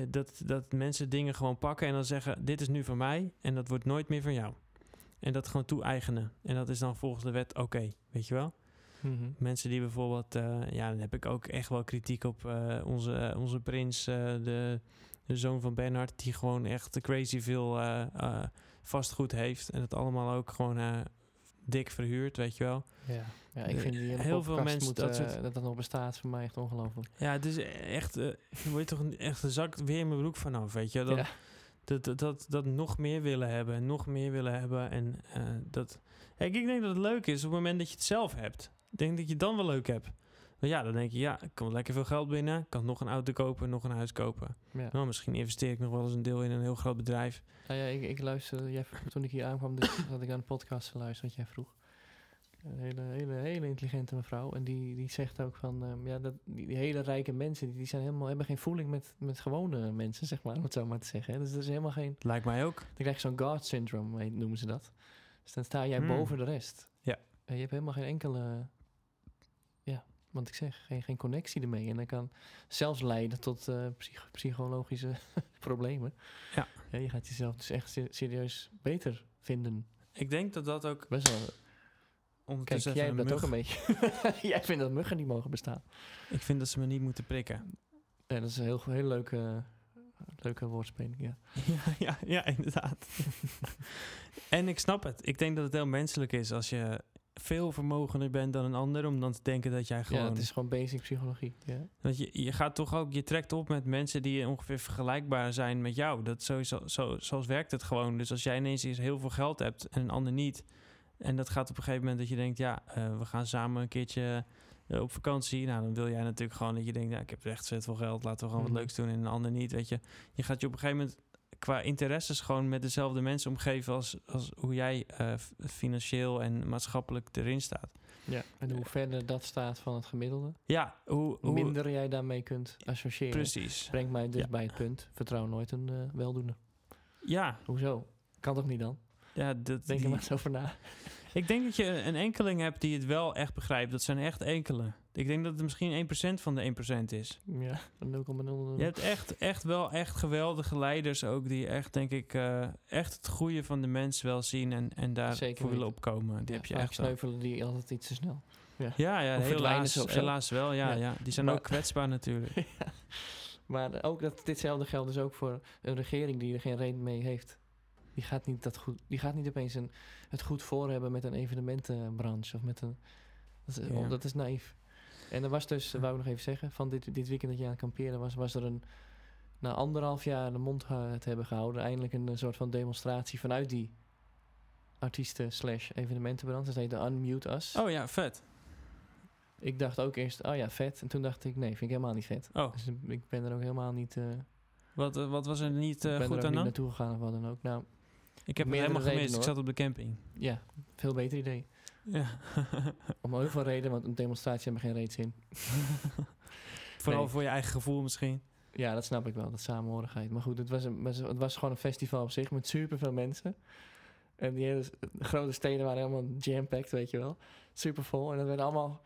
dat, dat mensen dingen gewoon pakken en dan zeggen: Dit is nu van mij en dat wordt nooit meer van jou. En dat gewoon toe-eigenen. En dat is dan volgens de wet oké, weet je wel? Mhm. Mensen die bijvoorbeeld, eh, ja, dan heb ik ook echt wel kritiek op eh, onze, eh, onze prins, de, de zoon van Bernhard, die gewoon echt crazy veel vastgoed heeft. En het allemaal ook gewoon dik verhuurt, weet je wel. Ja. ja, ik vind die heel veel mensen moet, dat soort- dat dat nog bestaat, voor mij echt ongelooflijk. Ja, het is echt, je toch een- echt een zak weer mijn broek vanaf, weet je. Dat, Ja. dat, dat, dat, dat nog meer willen hebben en nog meer willen hebben. En dat, Kijk, ik denk dat het leuk is op het moment dat je het zelf hebt. Ik denk dat je het dan wel leuk hebt. Want ja, dan denk je, ja, ik kan lekker veel geld binnen. Ik kan nog een auto kopen, nog een huis kopen. Ja. Nou, misschien investeer ik nog wel eens een deel in een heel groot bedrijf. Nou ja, ik, ik luisterde, jij, toen ik hier aankwam, dus had ik naar een podcast geluisterd wat jij vroeg. Een hele, hele, hele intelligente mevrouw. En die, die zegt ook van, ehm, ja, dat, die, die hele rijke mensen, die, die zijn helemaal, hebben geen voeling met, met gewone mensen, zeg maar, om het zo maar te zeggen. Dus er is helemaal geen, Lijkt mij ook. dan krijg je zo'n God syndrome, noemen ze dat. Dus dan sta jij Hmm. boven de rest. Ja. En je hebt helemaal geen enkele, want ik zeg, geen, geen connectie ermee. En dat kan zelfs leiden tot eh, psych- psychologische problemen. Ja. Je gaat jezelf dus echt se- serieus beter vinden. Ik denk dat dat ook Best wel. Kijk, jij dat ook een beetje. jij vindt dat muggen niet mogen bestaan. Ik vind dat ze me niet moeten prikken. Ja, dat is een heel, heel leuke, leuke woordspeling, ja. Ja, ja, ja inderdaad. en ik snap het. Ik denk dat het heel menselijk is als je veel vermogender bent dan een ander... om dan te denken dat jij Ja, gewoon... het is gewoon basic psychologie. Ja. Want je, je gaat toch ook, je trekt op met mensen die ongeveer vergelijkbaar zijn met jou. Dat sowieso, zo, zoals werkt het gewoon. Dus als jij ineens eens heel veel geld hebt en een ander niet. En dat gaat op een gegeven moment dat je denkt, ja, eh, we gaan samen een keertje eh, op vakantie. Nou, dan wil jij natuurlijk gewoon dat je denkt, ja, ik heb echt vet veel geld, laten we gewoon Mhm. wat leuks doen en een ander niet. Weet je, je gaat je op een gegeven moment qua interesses gewoon met dezelfde mensen omgeven als, als hoe jij eh, financieel en maatschappelijk erin staat. ja. En hoe verder dat staat van het gemiddelde, Ja, hoe, minder jij daarmee kunt associëren. precies. Brengt mij dus Ja. bij het punt, vertrouw nooit een eh, weldoener. Ja, Hoezo? Kan toch niet dan? ja, dat, Denk er die- maar eens over na. Ik denk dat je een enkeling hebt die het wel echt begrijpt. Dat zijn echt enkele. Ik denk dat het misschien 1% van de 1% is. Ja, 0,0. Je hebt echt, echt wel echt geweldige leiders ook... die echt, denk ik, eh, echt het goede van de mens wel zien... en, en daar Zeker voor willen opkomen. Die Ja, heb je echt wel. sneuvelen die altijd iets te snel. Ja, ja verdwijnen helaas, wel. Ja, Ja. ja. Die zijn Maar- ook kwetsbaar natuurlijk. Ja. Maar ook dat, ditzelfde geldt dus ook voor een regering die er geen reden mee heeft. Die gaat niet, dat goed, die gaat niet opeens een, het goed voor hebben met een evenementenbranche. Of met een, dat, is, Ja. oh, dat is naïef. En er was dus, wou ik nog even zeggen, van dit, dit weekend dat je aan het kamperen was, was er een, na anderhalf jaar de mond te hebben gehouden, eindelijk een, eh, soort van demonstratie vanuit die artiesten slash evenementenbranche. Dat heette Unmute Us. Oh ja, vet. Ik dacht ook eerst, oh ja, vet. En toen dacht ik, nee, vind ik helemaal niet vet. Oh, Dus ik ben er ook helemaal niet... eh, wat, eh, wat was er niet eh, ik ben goed er aan niet dan? naartoe gegaan of wat dan ook. Nou, Ik heb het helemaal gemist. redenen, Ik zat op de camping. ja, veel beter idee. Ja. Om heel veel redenen, want een demonstratie hebben geen reet zin. Vooral Nee. voor je eigen gevoel misschien. Ja, dat snap ik wel, dat samenhorigheid. Maar goed, het was, een, het was gewoon een festival op zich met superveel mensen. En die hele grote steden waren helemaal jam-packed, weet je wel. Supervol. En dat werd allemaal,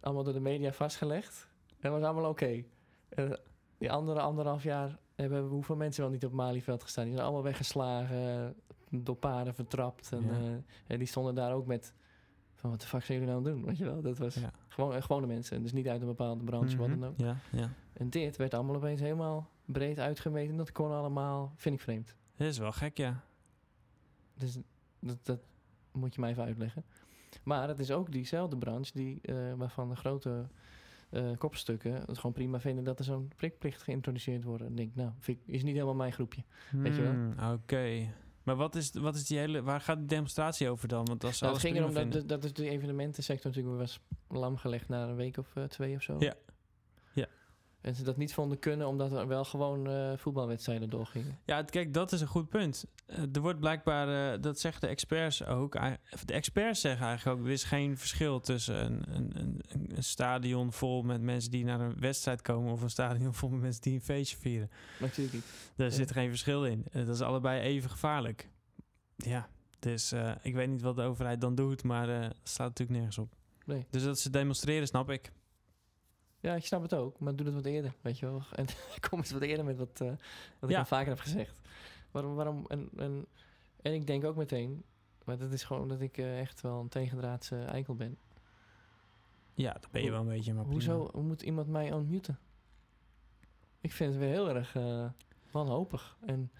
allemaal door de media vastgelegd. En dat was allemaal oké. En die andere anderhalf jaar hebben we hoeveel mensen wel niet op Malieveld gestaan. Die zijn allemaal weggeslagen, door paarden vertrapt. En Ja. eh, en die stonden daar ook met... Van wat de fuck zijn jullie nou aan het doen? Weet je wel, dat was Ja. gewoon, eh, gewone mensen. Dus niet uit een bepaalde branche, wat Mhm. dan ook. Ja, ja. En dit werd allemaal opeens helemaal breed uitgemeten. Dat kon allemaal, vind ik vreemd. Dat is wel gek, ja. Dus dat, dat moet je mij even uitleggen. Maar het is ook diezelfde branche die, eh, waarvan de grote eh, kopstukken het gewoon prima vinden dat er zo'n prikplicht geïntroduceerd wordt. En denk, nou, ik- is niet helemaal mijn groepje. Weet je wel? Hmm, Oké. Maar wat is, wat is die hele... Waar gaat die demonstratie over dan? Want ze Nou, het ging erom dat, dat, dat de evenementensector natuurlijk was lam gelegd na een week of eh, twee of zo. Ja. En ze dat niet vonden kunnen omdat er wel gewoon eh, voetbalwedstrijden doorgingen. Ja, kijk, dat is een goed punt. Eh, er wordt blijkbaar, eh, dat zeggen de experts ook. De experts zeggen eigenlijk ook, er is geen verschil tussen een, een, een, een stadion vol met mensen die naar een wedstrijd komen of een stadion vol met mensen die een feestje vieren. Natuurlijk niet. Daar Ja. zit geen verschil in. Dat is allebei even gevaarlijk. Ja, dus ik weet niet wat de overheid dan doet, maar dat staat natuurlijk nergens op. Nee. Dus dat ze demonstreren, snap ik. Ja, ik snap het ook, maar doe het wat eerder, weet je wel. En kom eens wat eerder met wat, eh, wat ik al vaker heb gezegd. Waarom, waarom, en, en, en ik denk ook meteen, maar dat is gewoon dat ik eh, echt wel een tegendraadse eikel ben. Ja, dat ben je wel een beetje, maar prima. Hoezo hoe moet iemand mij unmuten? Ik vind het weer heel erg eh, wanhopig. En,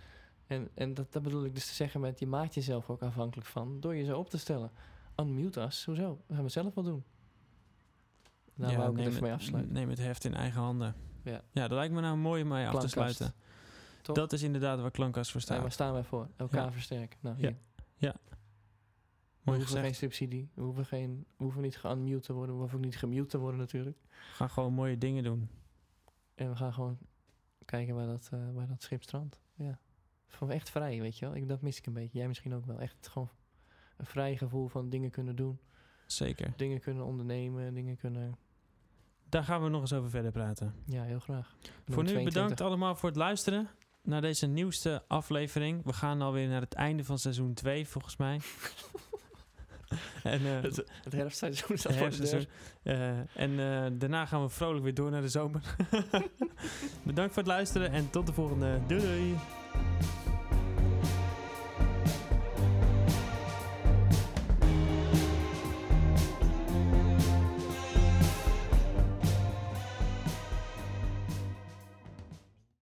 en, en dat, dat bedoel ik dus te zeggen met, je maakt jezelf ook afhankelijk van door je zo op te stellen. Unmute us, hoezo? Dat gaan we zelf wel doen. Daar wou ik het neem even mee afsluiten. Neem het heft in eigen handen. Ja. Ja, dat lijkt me nou mooi om mee af te sluiten. Dat is inderdaad waar klankkast voor Ja, staat. waar staan wij voor? Elkaar Ja. versterken. Nou, Ja. We Mooi hoeven geen subsidie. We hoeven, geen, we hoeven niet geunmute te worden. We hoeven ook niet gemute te worden natuurlijk. We gaan gewoon mooie dingen doen. En we gaan gewoon kijken waar dat, eh, waar dat schip strandt. Ja. Van echt vrij, weet je wel. Ik, dat mis ik een beetje. Jij misschien ook wel. Echt gewoon een vrij gevoel van dingen kunnen doen. Zeker. Dingen kunnen ondernemen. Dingen kunnen... Daar gaan we nog eens over verder praten. Ja, heel graag. voor nu 22. bedankt allemaal voor het luisteren naar deze nieuwste aflevering. We gaan alweer naar het einde van seizoen 2, volgens mij. en, eh, Het, het herfstseizoen staat het voor de en eh, daarna gaan we vrolijk weer door naar de zomer. bedankt voor het luisteren en tot de volgende. Doei doei!